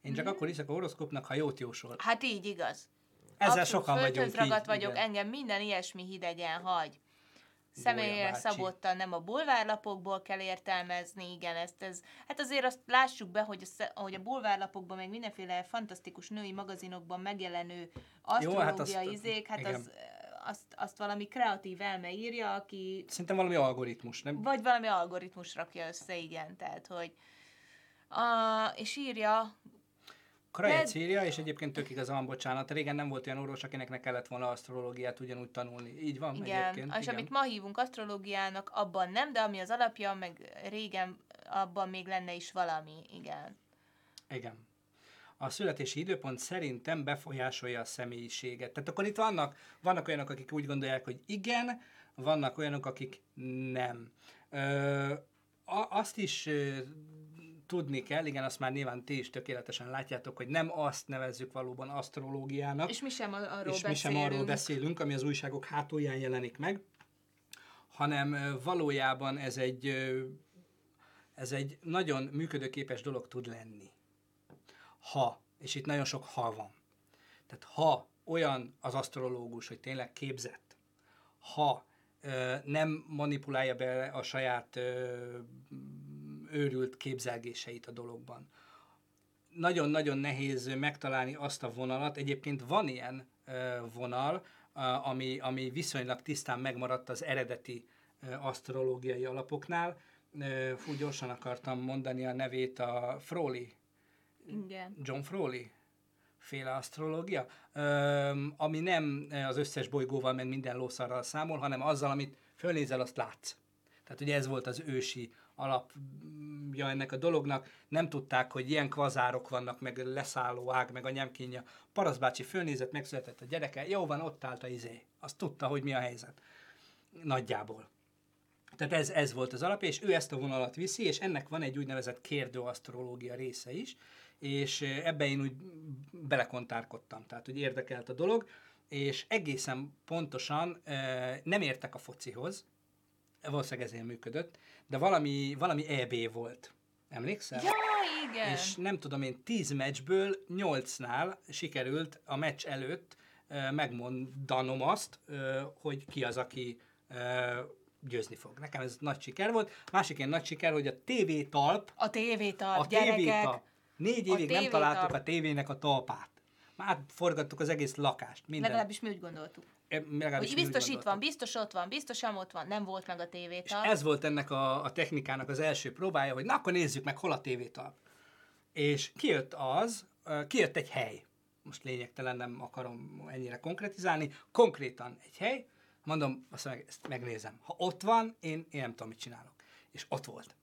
Én csak akkor hiszek a horoszkópnak, ha jót jósol. Hát így igaz. Ezzel Abszolút sokan vagyunk ragadt így, vagyok, igen. engem minden ilyesmi hidegen hagy. Személyre szabottan nem a bulvárlapokból kell értelmezni, igen, ezt ez, hát azért azt lássuk be, hogy a, sze- hogy a bulvárlapokban, meg mindenféle fantasztikus női magazinokban megjelenő asztrológia hát azt- izék, hát igen. az, azt, azt valami kreatív elme írja, aki Szerintem valami algoritmus, nem? vagy valami algoritmus rakja össze, igen, tehát, hogy a, és írja, Krajec írja, és egyébként tök igaza van, bocsánat, régen nem volt olyan orvos, akinek ne kellett volna asztrológiát ugyanúgy tanulni. Így van Igen, egyébként. és amit ma hívunk asztrológiának, abban nem, de ami az alapja, meg régen abban még lenne is valami, igen. Igen. A születési időpont szerintem befolyásolja a személyiséget. Tehát akkor itt vannak, vannak olyanok, akik úgy gondolják, hogy igen, vannak olyanok, akik nem. Ö, azt is tudni kell, igen, azt már nyilván ti is tökéletesen látjátok, hogy nem azt nevezzük valóban asztrológiának, És mi sem arról és mi beszélünk. sem arról beszélünk, ami az újságok hátulján jelenik meg, hanem valójában ez egy, ez egy nagyon működőképes dolog tud lenni. Ha, és itt nagyon sok ha van. Tehát ha olyan az asztrológus, hogy tényleg képzett, ha nem manipulálja be a saját őrült képzelgéseit a dologban, nagyon-nagyon nehéz megtalálni azt a vonalat. Egyébként van ilyen vonal, ami, ami viszonylag tisztán megmaradt az eredeti asztrológiai alapoknál. Fú, gyorsan akartam mondani a nevét, a Froley, Igen. John Froley féle asztrológia, ami nem az összes bolygóval, meg minden lószarral számol, hanem azzal, amit fölnézel, azt látsz. Tehát ugye ez volt az ősi alapja ennek a dolognak. Nem tudták, hogy ilyen kvazárok vannak, meg leszálló ág, meg a nyemkínja. Paraszbácsi fölnézett, megszületett a gyereke, jó van, ott állt a izé. Azt tudta, hogy mi a helyzet. Nagyjából. Tehát ez, ez volt az alap, és ő ezt a vonalat viszi, és ennek van egy úgynevezett kérdőasztrológia része is, és ebbe én úgy belekontárkodtam, tehát hogy érdekelt a dolog, és egészen pontosan nem értek a focihoz, valószínűleg ezért működött, de valami, valami EB volt. Emlékszel? Ja, igen. És nem tudom én, 10 meccsből 8-nál sikerült a meccs előtt megmondanom azt, hogy ki az, aki győzni fog. Nekem ez nagy siker volt. Másik ilyen nagy siker, hogy a TV talp, A tévétalp, a TV gyerekek. talp, négy A évig nem TV találtuk talp. a tévének a talpát. Már forgattuk az egész lakást, minden. Legalábbis mi úgy gondoltuk. Hogy biztos itt van, biztos ott van, biztos ott van, nem volt meg a És tévétalp. ez volt ennek a, a technikának az első próbája, hogy na akkor nézzük meg, hol a tévétalp. És kijött az, kijött egy hely. Most lényegtelen nem akarom ennyire konkretizálni. Konkrétan egy hely, mondom, azt meg, ezt megnézem. Ha ott van, én, én nem tudom, mit csinálok. És ott volt.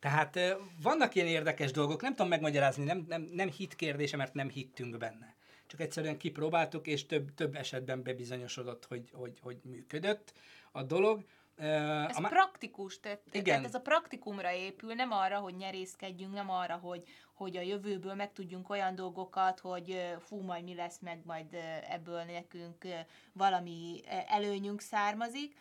Tehát vannak ilyen érdekes dolgok, nem tudom megmagyarázni, nem, nem, nem hit kérdése, mert nem hittünk benne. Csak egyszerűen kipróbáltuk, és több, több esetben bebizonyosodott, hogy, hogy, hogy működött a dolog. Ez a praktikus, tehát, Igen. tehát ez a praktikumra épül, nem arra, hogy nyerészkedjünk, nem arra, hogy, hogy a jövőből megtudjunk olyan dolgokat, hogy fú, majd mi lesz, meg majd ebből nekünk valami előnyünk származik,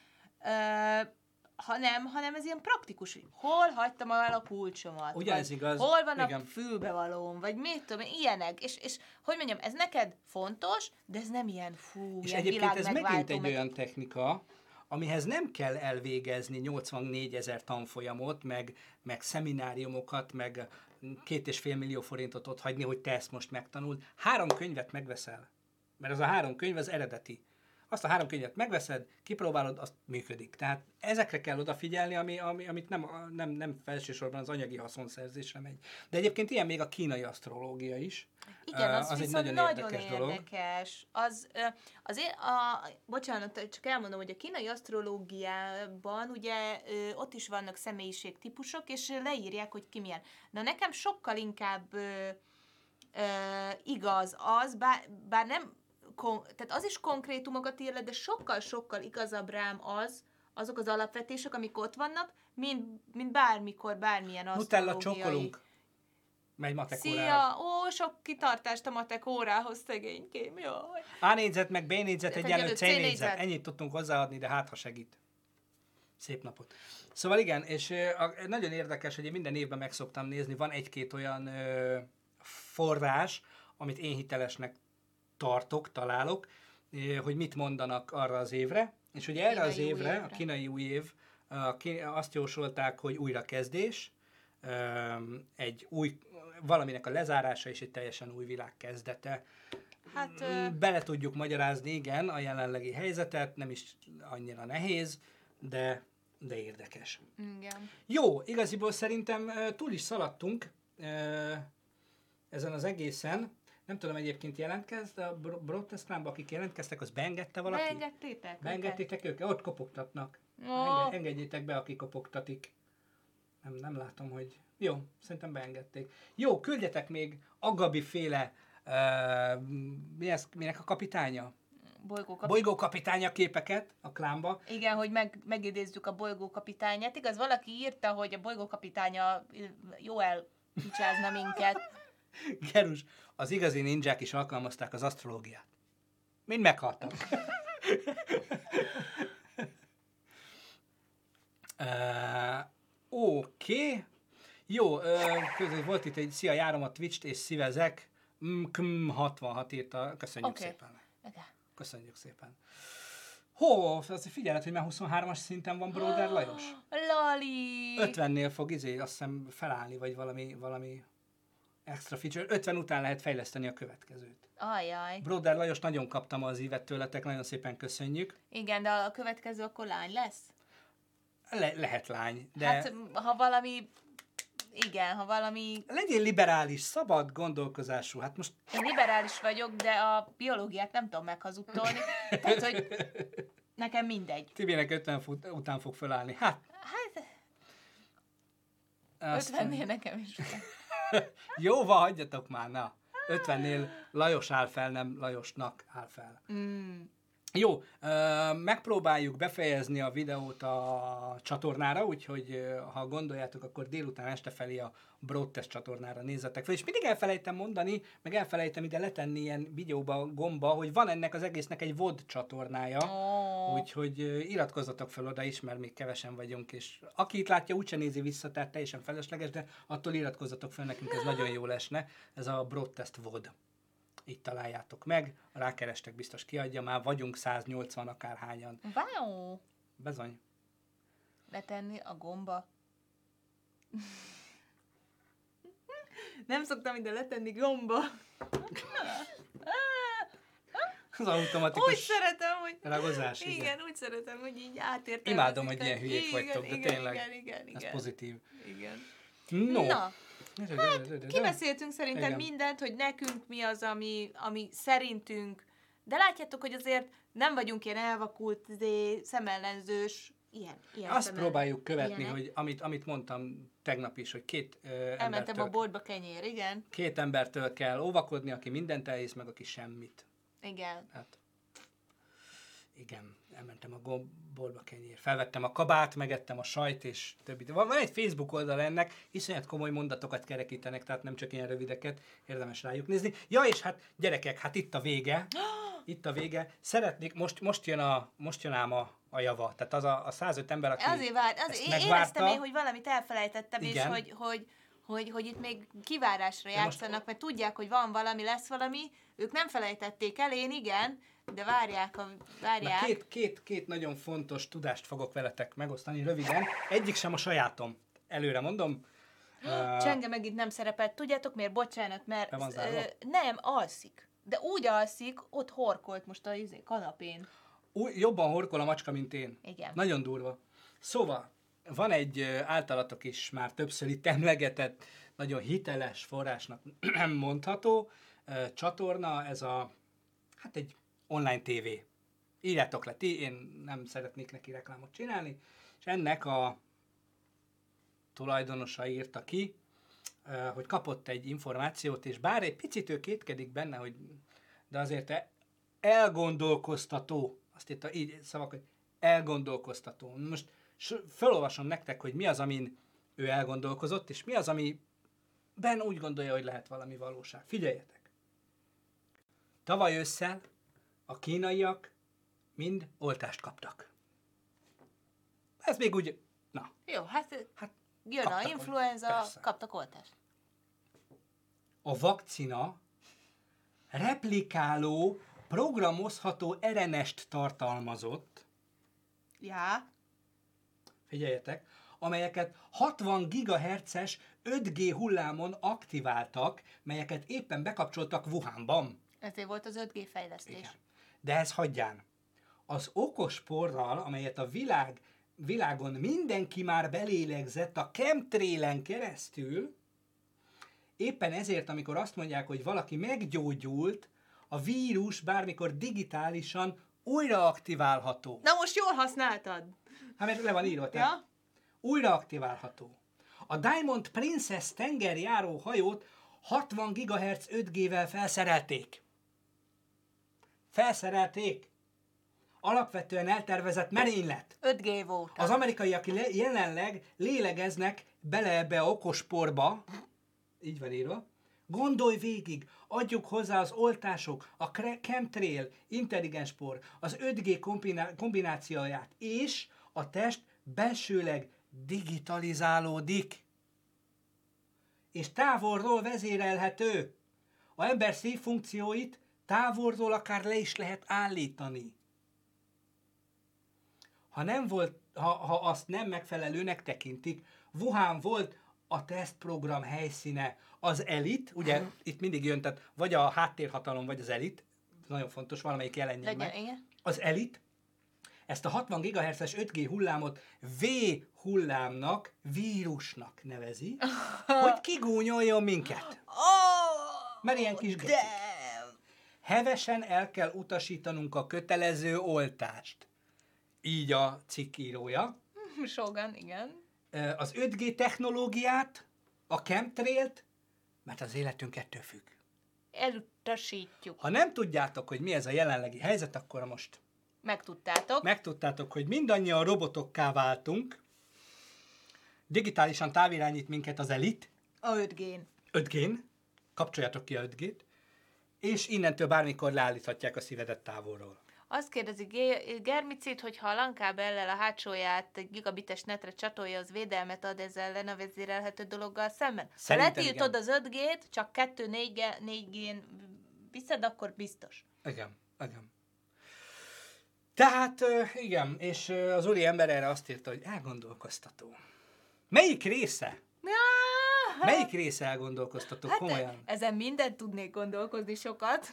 hanem, hanem ez ilyen praktikus, hogy hol hagytam el a kulcsomat, Ugyanez vagy igaz, hol van igen. a fülbevalóm, vagy mit tudom, én, ilyenek, és, és hogy mondjam, ez neked fontos, de ez nem ilyen fú, És ilyen egyébként ez megint egy meg- olyan technika, amihez nem kell elvégezni 84 ezer tanfolyamot, meg, meg szemináriumokat, meg két és fél millió forintot ott hagyni, hogy te ezt most megtanuld. Három könyvet megveszel, mert az a három könyv az eredeti. Azt a három könyvet megveszed, kipróbálod, azt működik. Tehát ezekre kell odafigyelni, ami, ami, amit nem, nem, nem felsősorban az anyagi haszonszerzésre megy. De egyébként ilyen még a kínai asztrológia is. Igen, az, az viszont nagyon, nagyon érdekes, dolog. érdekes. Az, ö, az én, a, bocsánat, csak elmondom, hogy a kínai asztrológiában ugye ott is vannak személyiségtípusok, és leírják, hogy ki milyen. Na nekem sokkal inkább ö, ö, igaz az, bár, bár nem, kon, tehát az is konkrétumokat ír le, de sokkal-sokkal igazabb rám az, azok az alapvetések, amik ott vannak, mint, mint bármikor, bármilyen Nutella csokkolunk. Megy matek órára. Szia! Ó, sok kitartást a matek órához, szegénykém, jaj. A négyzet, meg B négyzet, egyenlő C négyzet. Ennyit tudtunk hozzáadni, de hát ha segít. Szép napot. Szóval igen, és a, nagyon érdekes, hogy én minden évben meg szoktam nézni, van egy-két olyan ö, forrás, amit én hitelesnek tartok, találok, ö, hogy mit mondanak arra az évre, és ugye erre az új évre, a évre. kínai új év, azt jósolták, hogy újrakezdés, egy új, valaminek a lezárása és egy teljesen új világ kezdete. Hát, Bele tudjuk magyarázni, igen, a jelenlegi helyzetet, nem is annyira nehéz, de, de érdekes. igen. Jó, igaziból szerintem túl is szaladtunk ezen az egészen. Nem tudom, egyébként jelentkezd a Bro- Broadcast-lámba, akik jelentkeztek, az beengedte valaki? Beengedtétek? őket? Beengedtétek őket? Ott kopogtatnak. Enge- engedjétek be, aki kopogtatik. Nem, nem látom, hogy... Jó, szerintem beengedték. Jó, küldjetek még Agabi féle uh, mi ez, minek a kapitánya? Bolygókap... Bolygókapitánya képeket a klámba. Igen, hogy meg, megidézzük a bolygókapitányát. Igaz, valaki írta, hogy a bolygókapitánya jó elpicsázna minket. [LAUGHS] Gerus, az igazi ninják is alkalmazták az asztrológiát. Mind meghaltak. [LAUGHS] uh, Oké. Okay. Jó, uh, közül volt itt egy szia, járom a Twitch-t és szívezek. Mm, km 66 írta. Köszönjük Oké. szépen. Igen. Köszönjük szépen. Hó, azért figyeled, hogy már 23-as szinten van Broder Lajos. [GASPS] Lali! 50-nél fog izé, azt hiszem felállni, vagy valami, valami extra feature. 50 után lehet fejleszteni a következőt. Ajaj. Broder Lajos, nagyon kaptam az ívet tőletek, nagyon szépen köszönjük. Igen, de a következő akkor lány lesz? Le- lehet lány, de. Hát, ha valami... Igen, ha valami... legyél liberális, szabad gondolkozású. Hát most Én liberális vagyok, de a biológiát nem tudom meghazudtolni. [LAUGHS] Tehát, hogy nekem mindegy. Tibinek 50 fut, után fog felállni. Hát, Hát, Azt- 50-nél nekem is. [LAUGHS] Jóva hagyjatok már, na. 50-nél Lajos áll fel, nem Lajosnak áll fel. Mm. Jó, megpróbáljuk befejezni a videót a csatornára, úgyhogy ha gondoljátok, akkor délután este felé a Broadtest csatornára nézzetek fel. És mindig elfelejtem mondani, meg elfelejtem ide letenni ilyen videóba, gomba, hogy van ennek az egésznek egy VOD csatornája. Ó, Úgyhogy iratkozzatok fel oda is, mert még kevesen vagyunk, és aki itt látja, úgyse nézi vissza, tehát teljesen felesleges, de attól iratkozzatok fel, nekünk ez nagyon jó lesne. Ez a Broadtest VOD. Itt találjátok meg, rákerestek, biztos kiadja, már vagyunk 180 akárhányan. Wow! Bezony. Letenni a gomba. Nem szoktam ide letenni gomba. Az automatikus Úgy szeretem, hogy... ragozás, igen. Igen, úgy szeretem, hogy így átértem. Imádom, hogy ilyen hülyék vagytok, de igen, tényleg. Igen, igen, Ez igen. pozitív. igen. No. Na, hát, kibeszéltünk szerintem Igen. mindent, hogy nekünk mi az, ami, ami szerintünk, de látjátok, hogy azért nem vagyunk ilyen elvakult, izé, szemellenzős, ilyen, ilyen Azt szemellen- próbáljuk követni, ilyenek. hogy amit, amit mondtam tegnap is, hogy két ö, Elmentem embertől, a boltba kenyér, igen. két embertől kell óvakodni, aki mindent elhisz, meg aki semmit. Igen. Hát, igen, elmentem a gomb- boltba kenyér. Felvettem a kabát, megettem a sajt, és többi. Van, van egy Facebook oldal ennek, iszonyat komoly mondatokat kerekítenek, tehát nem csak ilyen rövideket, érdemes rájuk nézni. Ja, és hát gyerekek, hát itt a vége. [GASPS] Itt a vége. Szeretnék, most, most, jön, a, most jön ám a, a java. Tehát az a, a 105 ember, aki Azért vár, ezt azért én megvárta. éreztem én, hogy valamit elfelejtettem, és Igen. hogy, hogy, hogy, hogy itt még kivárásra De most- játszanak, mert tudják, hogy van valami, lesz valami, ők nem felejtették el, én igen, de várják, a, Na, várják. két, két, két nagyon fontos tudást fogok veletek megosztani röviden. Egyik sem a sajátom. Előre mondom. Uh, Csenge megint nem szerepelt. Tudjátok miért? Bocsánat, mert ö, nem, alszik. De úgy alszik, ott horkolt most a izé, kanapén. új, jobban horkol a macska, mint én. Igen. Nagyon durva. Szóval, van egy általatok is már többször itt emlegetett, nagyon hiteles forrásnak nem [CLEARS THROAT] mondható ö, csatorna, ez a, hát egy online tévé. Írjátok le ti, én nem szeretnék neki reklámot csinálni, és ennek a tulajdonosa írta ki, hogy kapott egy információt, és bár egy picit ő kétkedik benne, hogy de azért elgondolkoztató, azt írta így szavak, hogy elgondolkoztató. Most felolvasom nektek, hogy mi az, amin ő elgondolkozott, és mi az, ami Ben úgy gondolja, hogy lehet valami valóság. Figyeljetek! Tavaly ősszel a kínaiak mind oltást kaptak. Ez még úgy, na, Jó, hát, hát jön a influenza, persze. kaptak oltást. a vakcina replikáló, programozható RNS-t tartalmazott, Já, figyeljetek, amelyeket 60 GHz-es 5G hullámon aktiváltak, melyeket éppen bekapcsoltak Wuhanban. ezért volt az 5G fejlesztés. Igen. De ez hagyján. Az okos porral, amelyet a világ, világon mindenki már belélegzett a chemtrailen keresztül, éppen ezért, amikor azt mondják, hogy valaki meggyógyult, a vírus bármikor digitálisan újra aktiválható. Na most jól használtad. Hát mert le van írva, tehát Ja? újra aktiválható. A Diamond Princess tengerjáró hajót 60 GHz 5G-vel felszerelték. Felszerelték. Alapvetően eltervezett merénylet. 5G volt. Az amerikaiak le- jelenleg lélegeznek bele ebbe a okosporba, így van írva, Gondolj végig, adjuk hozzá az oltások, a chemtrail, intelligens por, az 5G kombiná- kombinációját, és a test belsőleg digitalizálódik. És távolról vezérelhető. A ember szívfunkcióit távolról akár le is lehet állítani. Ha, nem volt, ha, ha azt nem megfelelőnek tekintik, Wuhan volt a tesztprogram helyszíne. Az elit, ugye itt mindig jön, tehát vagy a háttérhatalom, vagy az elit, nagyon fontos, valamelyik jelenjen meg. igen. Az elit ezt a 60 GHz-es 5G hullámot V hullámnak, vírusnak nevezi, [LAUGHS] hogy kigúnyoljon minket. Mert ilyen kis gecik. Hevesen el kell utasítanunk a kötelező oltást. Így a cikk írója. [LAUGHS] Sogan, igen. az 5G technológiát, a chemtrailt, mert az életünk ettől függ. Elutasítjuk. Ha nem tudjátok, hogy mi ez a jelenlegi helyzet, akkor most Megtudtátok. megtudtátok, hogy mindannyian robotokká váltunk, digitálisan távirányít minket az elit, A 5G-n. 5G-n, kapcsoljátok ki a 5G-t, és innentől bármikor leállíthatják a szívedet távolról. Azt kérdezi Germicit, hogy ha a LAN-kábellel a hátsóját gigabites netre csatolja, az védelmet ad ezzel ellen a vezérelhető dologgal szemben. Szerintem ha letiltod az 5G-t, csak 2-4G-n viszed, akkor biztos. Igen, igen. Tehát, igen, és az úri ember erre azt írta, hogy elgondolkoztató. Melyik része? Melyik része elgondolkoztató? Hát Komolyan. ezen mindent tudnék gondolkozni sokat.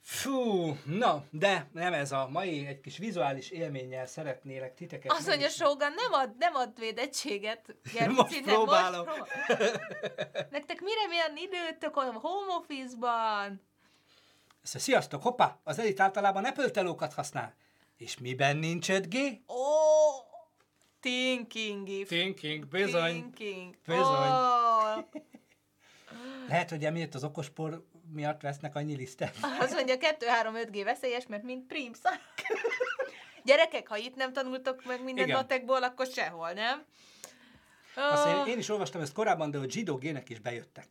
Fú, na, de nem ez a mai egy kis vizuális élménnyel szeretnélek titeket. Azt mondja, Sógan nem ad, nem ad védettséget. Most próbálom. Most prób- [LAUGHS] Nektek mire milyen időtök olyan home office-ban? Sziasztok, hoppá! Az elit általában Apple telókat használ. És miben nincs 5G? Ó, thinking if. Thinking, bizony. Thinking. Bizony. Ó, [LAUGHS] Lehet, hogy emiatt az okospor miatt vesznek annyi lisztet. [LAUGHS] azt mondja, 2-3-5G veszélyes, mert mint prim. [LAUGHS] Gyerekek, ha itt nem tanultok meg minden Igen. matekból, akkor sehol, nem? Azt én, én is olvastam ezt korábban, de a zsidó gének is bejöttek.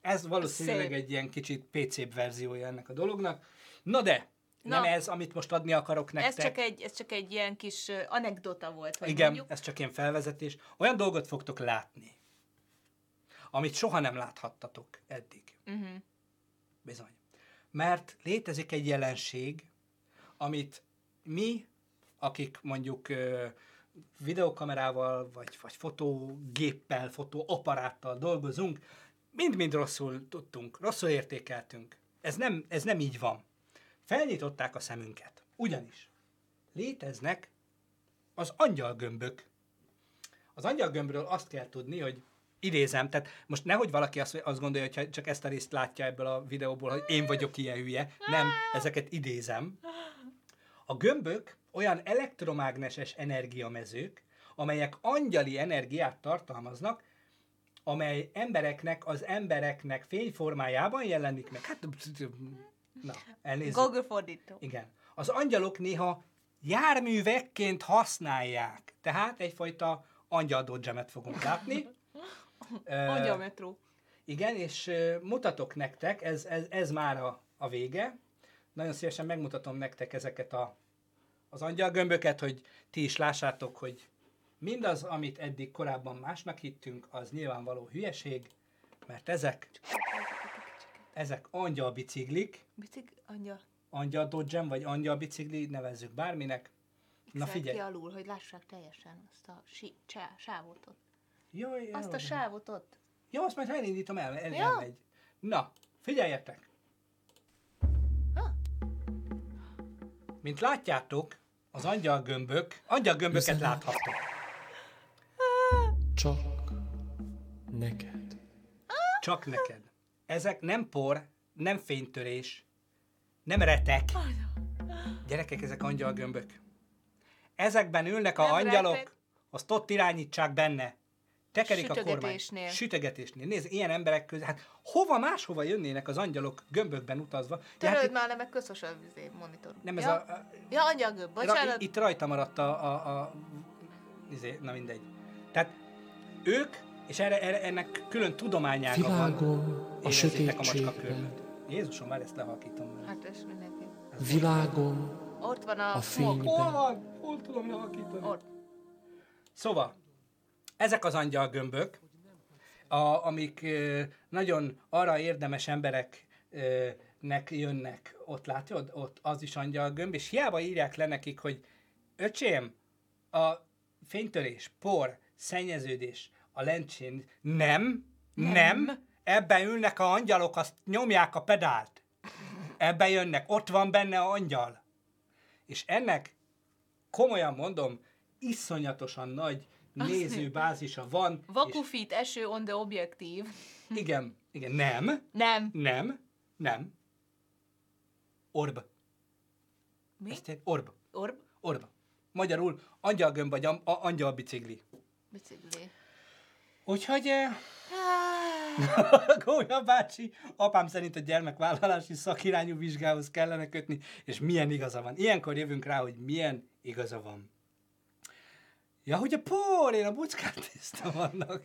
Ez valószínűleg Szép. egy ilyen kicsit PC verziója ennek a dolognak. Na de, nem Na. ez, amit most adni akarok nektek. ez csak, egy, ez csak egy ilyen kis anekdota volt, hogy Igen, mondjuk. ez csak ilyen felvezetés. Olyan dolgot fogtok látni, amit soha nem láthattatok eddig. Uh-huh. Bizony. Mert létezik egy jelenség, amit mi, akik mondjuk videokamerával, vagy, vagy fotógéppel, fotóaparáttal dolgozunk, mind-mind rosszul tudtunk, rosszul értékeltünk. Ez nem, ez nem így van. Felnyitották a szemünket. Ugyanis léteznek az angyalgömbök. Az angyalgömbről azt kell tudni, hogy idézem, tehát most nehogy valaki azt, azt gondolja, hogy csak ezt a részt látja ebből a videóból, hogy én vagyok ilyen hülye. Nem, ezeket idézem. A gömbök olyan elektromágneses energiamezők, amelyek angyali energiát tartalmaznak, amely embereknek, az embereknek fényformájában jelenik meg. Hát, na, elnézzük. Google fordító. Igen. Az angyalok néha járművekként használják. Tehát egyfajta angyal dodgemet fogunk látni. Ö, [LAUGHS] Angyal metró. igen, és mutatok nektek, ez, ez, ez már a, a vége. Nagyon szívesen megmutatom nektek ezeket a, az angyalgömböket, hogy ti is lássátok, hogy mindaz, amit eddig korábban másnak hittünk, az nyilvánvaló hülyeség, mert ezek, ezek angyal biciklik, Bicik, angyal. angyal dodgem, vagy angyal bicikli, nevezzük bárminek. Na figyelj. ki alul, hogy lássák teljesen azt a sí, csá, sávot ott. Jaj, Azt a jaj. sávot ott. Jó, azt majd elindítom el, el Ja. elmegy. Na, figyeljetek! Ha. Mint látjátok, az angyalgömbök, angyalgömböket Üzenet. láthattok. Csak neked. Csak neked. Ezek nem por, nem fénytörés, nem retek. Gyerekek, ezek angyalgömbök. Ezekben ülnek a Nem angyalok, retek. azt ott irányítsák benne. Tekerik a kormány. Sütögetésnél. Nézd, ilyen emberek közül, hát hova máshova jönnének az angyalok gömbökben utazva? Hát Töröld itt, már le, meg köszös a vizé monitor. nem ez ja? a, a Ja, angyalgöbb, Ra, bocsánat. itt rajta maradt a, a, a izé, na mindegy. Tehát ők, és erre, erre ennek külön tudományága van. Világon a a sötétségben. macskakörmet. Jézusom, már ezt lehalkítom. Hát ez mindenki. Világon Ott van a, A fény. Hol van? Hol tudom lehalkítani? Ott. Szóval, ezek az angyalgömbök, a, amik ö, nagyon arra érdemes embereknek jönnek, ott látod, ott az is angyalgömb, és hiába írják le nekik, hogy öcsém, a fénytörés, por, szennyeződés, a lencsén, nem, nem, nem ebben ülnek a angyalok, azt nyomják a pedált. Ebben jönnek, ott van benne a angyal. És ennek, komolyan mondom, iszonyatosan nagy nézőbázisa van. és Vakufit, eső on the objektív. igen, igen, nem, Nem. nem, nem. Orb. Mi? Ezt egy orb. Orb? Orb. Magyarul angyalgömb vagy a- angyalbicikli. Bicikli. Úgyhogy eh, Ah, [LAUGHS] Gólya bácsi, apám szerint a gyermekvállalási szakirányú vizsgához kellene kötni, és milyen igaza van. Ilyenkor jövünk rá, hogy milyen igaza van. Ja, hogy a por, én a buckát néztem annak.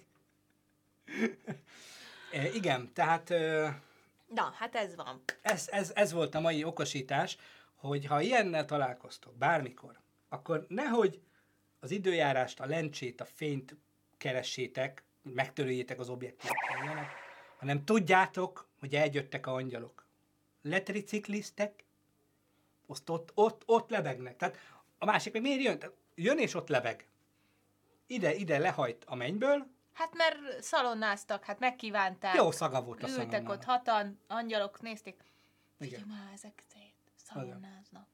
[LAUGHS] e, igen, tehát e, Na, hát ez van. ez, ez, ez volt a mai okosítás, hogy ha ilyennel találkoztok bármikor, akkor nehogy az időjárást, a lencsét, a fényt keressétek, megtörőjétek az objektívek, ilyenek, hanem tudjátok, hogy eljöttek a angyalok. Letricikliztek, azt ott, ott, ott lebegnek. Tehát a másik meg miért jön? Tehát jön és ott lebeg. Ide, ide lehajt a mennyből, Hát mert szalonnáztak, hát megkívánták. jó szaga volt a Ültek szalonnának. ott hatan, angyalok, nézték. Figyelj már, ezek szalonnáznak.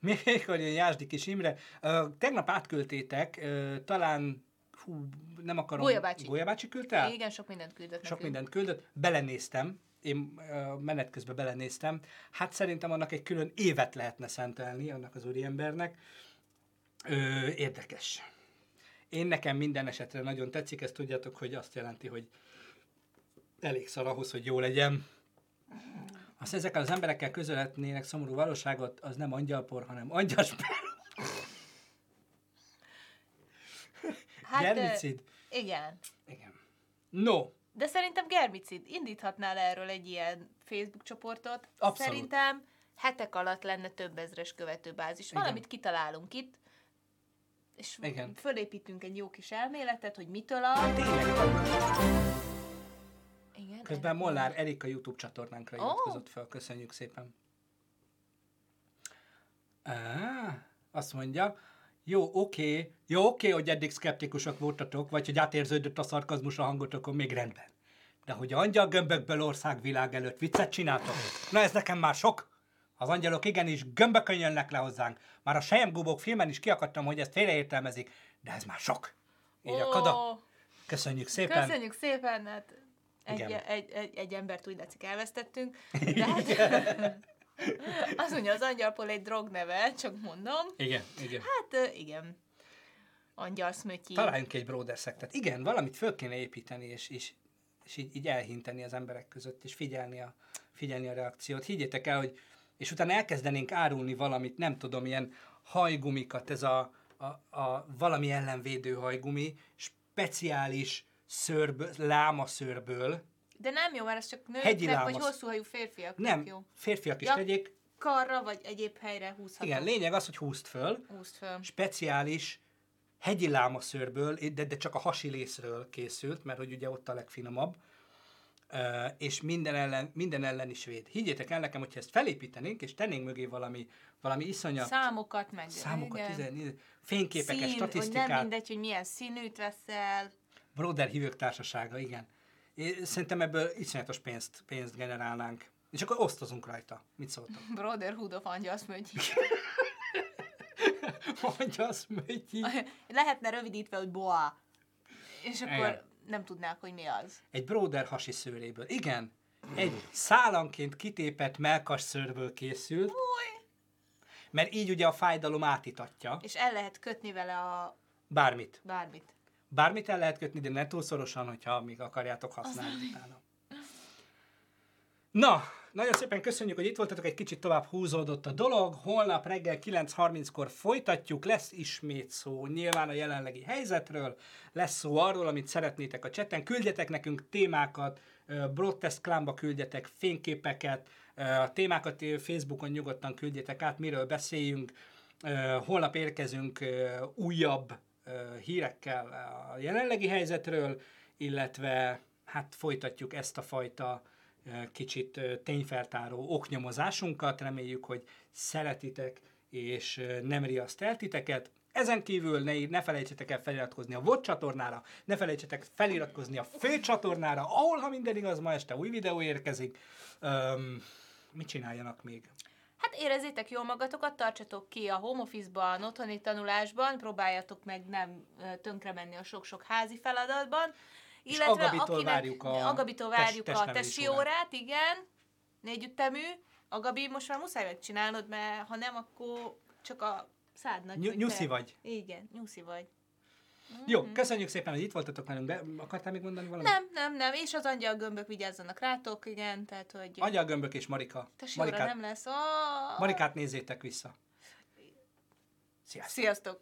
Mikor jön Jásdi kis Imre, tegnap átküldtétek, ö, talán, hú, nem akarom... Gólya bácsi. Gólya bácsi küldte el? Igen, sok mindent küldött Sok nekünk. mindent küldött, belenéztem, én menet közben belenéztem. Hát szerintem annak egy külön évet lehetne szentelni, annak az úriembernek. Ö, érdekes. Én nekem minden esetre nagyon tetszik, ezt tudjátok, hogy azt jelenti, hogy elég szar ahhoz, hogy jó legyen. Azt ezekkel az emberekkel közölhetnének szomorú valóságot, az nem angyalpor, hanem angyasper. Hát, Germicid. igen. Igen. No, De szerintem Germicid indíthatnál erről egy ilyen Facebook csoportot. Abszolút. Szerintem hetek alatt lenne több ezres követőbázis. Igen. Valamit kitalálunk itt, és Igen. fölépítünk egy jó kis elméletet, hogy mitől a... tényleg, Igen, Közben Molnár Erika YouTube csatornánkra Ó. iratkozott fel, köszönjük szépen. Á, azt mondja, jó, oké, jó, oké, hogy eddig szkeptikusok voltatok, vagy hogy átérződött a szarkazmus a hangotokon, még rendben. De hogy angyal gömbökből országvilág előtt viccet csináltok, na ez nekem már sok. Az angyalok igenis gömbökön jönnek le hozzánk. Már a Sejemgubók filmen is kiakadtam, hogy ezt félreértelmezik, de ez már sok. Így a kada. Köszönjük szépen. Köszönjük szépen, hát egy, egy, egy, egy embert úgy látszik elvesztettünk, [LAUGHS] de hát [LAUGHS] azt mondja, az angyalpol egy drog neve, csak mondom. Igen, igen. Hát igen, angyal szmötyi. Találjunk egy broder szektet. Igen, valamit föl kéne építeni, és, és, és így, így elhinteni az emberek között, és figyelni a, figyelni a reakciót. Higgyétek el, hogy és utána elkezdenénk árulni valamit, nem tudom, ilyen hajgumikat, ez a, a, a valami ellenvédő hajgumi, speciális szőrből, lámaszőrből, De nem jó, mert ez csak Hegyi nőknek, vagy lámasz. hosszúhajú férfiaknak nem, jó. férfiak is Ja. tegyék. Karra, vagy egyéb helyre húzható. Igen, lényeg az, hogy húzd föl, Húzd föl. speciális hegyi lámaszőrből, de, de csak a hasi részről készült, mert hogy ugye ott a legfinomabb, Ö, és minden ellen, minden ellen is véd. Higgyétek el nekem, hogyha ezt felépítenénk, és tennénk mögé valami, valami iszonyat Számokat meg. számokat, igen. tizen, tizen- fényképeket, Szín, hogy nem statisztikát, mindegy, hogy milyen színűt veszel. Broder hívők társasága, igen. Én szerintem ebből iszonyatos pénzt, pénzt generálnánk. És akkor osztozunk rajta. Mit szóltok? [LAUGHS] Brotherhood of Angyal Szmötyi. Mondja azt, Mögyi. Lehetne rövidítve, hogy boa. És akkor Igen. nem tudnák, hogy mi az. Egy broder hasi szőréből. Igen, egy szálanként kitépett melkas szőrből készült, mert így ugye a fájdalom átitatja És el lehet kötni vele a bármit. bármit. Bármit el lehet kötni, de ne túl szorosan, hogyha még akarjátok használni utána. Na, nagyon szépen köszönjük, hogy itt voltatok, egy kicsit tovább húzódott a dolog. Holnap reggel 9.30-kor folytatjuk, lesz ismét szó nyilván a jelenlegi helyzetről, lesz szó arról, amit szeretnétek a cseten. Küldjetek nekünk témákat, Broadcast Clanba küldjetek fényképeket, a témákat Facebookon nyugodtan küldjetek át, miről beszéljünk. Holnap érkezünk újabb hírekkel a jelenlegi helyzetről, illetve hát folytatjuk ezt a fajta kicsit tényfeltáró oknyomozásunkat. Reméljük, hogy szeretitek és nem riaszt el titeket. Ezen kívül ne, ne felejtsetek el feliratkozni a VOD csatornára, ne felejtsetek feliratkozni a fő csatornára, ahol, ha minden igaz, ma este új videó érkezik. Öm, mit csináljanak még? Hát érezzétek jól magatokat, tartsatok ki a home office-ban, otthoni tanulásban, próbáljatok meg nem ö, tönkre menni a sok-sok házi feladatban. És Agabitól várjuk a Agabitól test- várjuk a tesi órát. igen. Négyüttemű. Agabi, most már muszáj megcsinálnod, mert ha nem, akkor csak a szádnak. Ny- nyuszi te- vagy. Igen, nyuszi vagy. Jó, köszönjük szépen, hogy itt voltatok velünk. Be, akartál még mondani valamit? Nem, nem, nem, és az angyal gömbök vigyázzanak rátok, igen, tehát hogy... Angyal Gömbök és Marika. Tesóra Marikát, nem lesz. Oh! Marikát nézzétek vissza. Sziasztok! Sziasztok!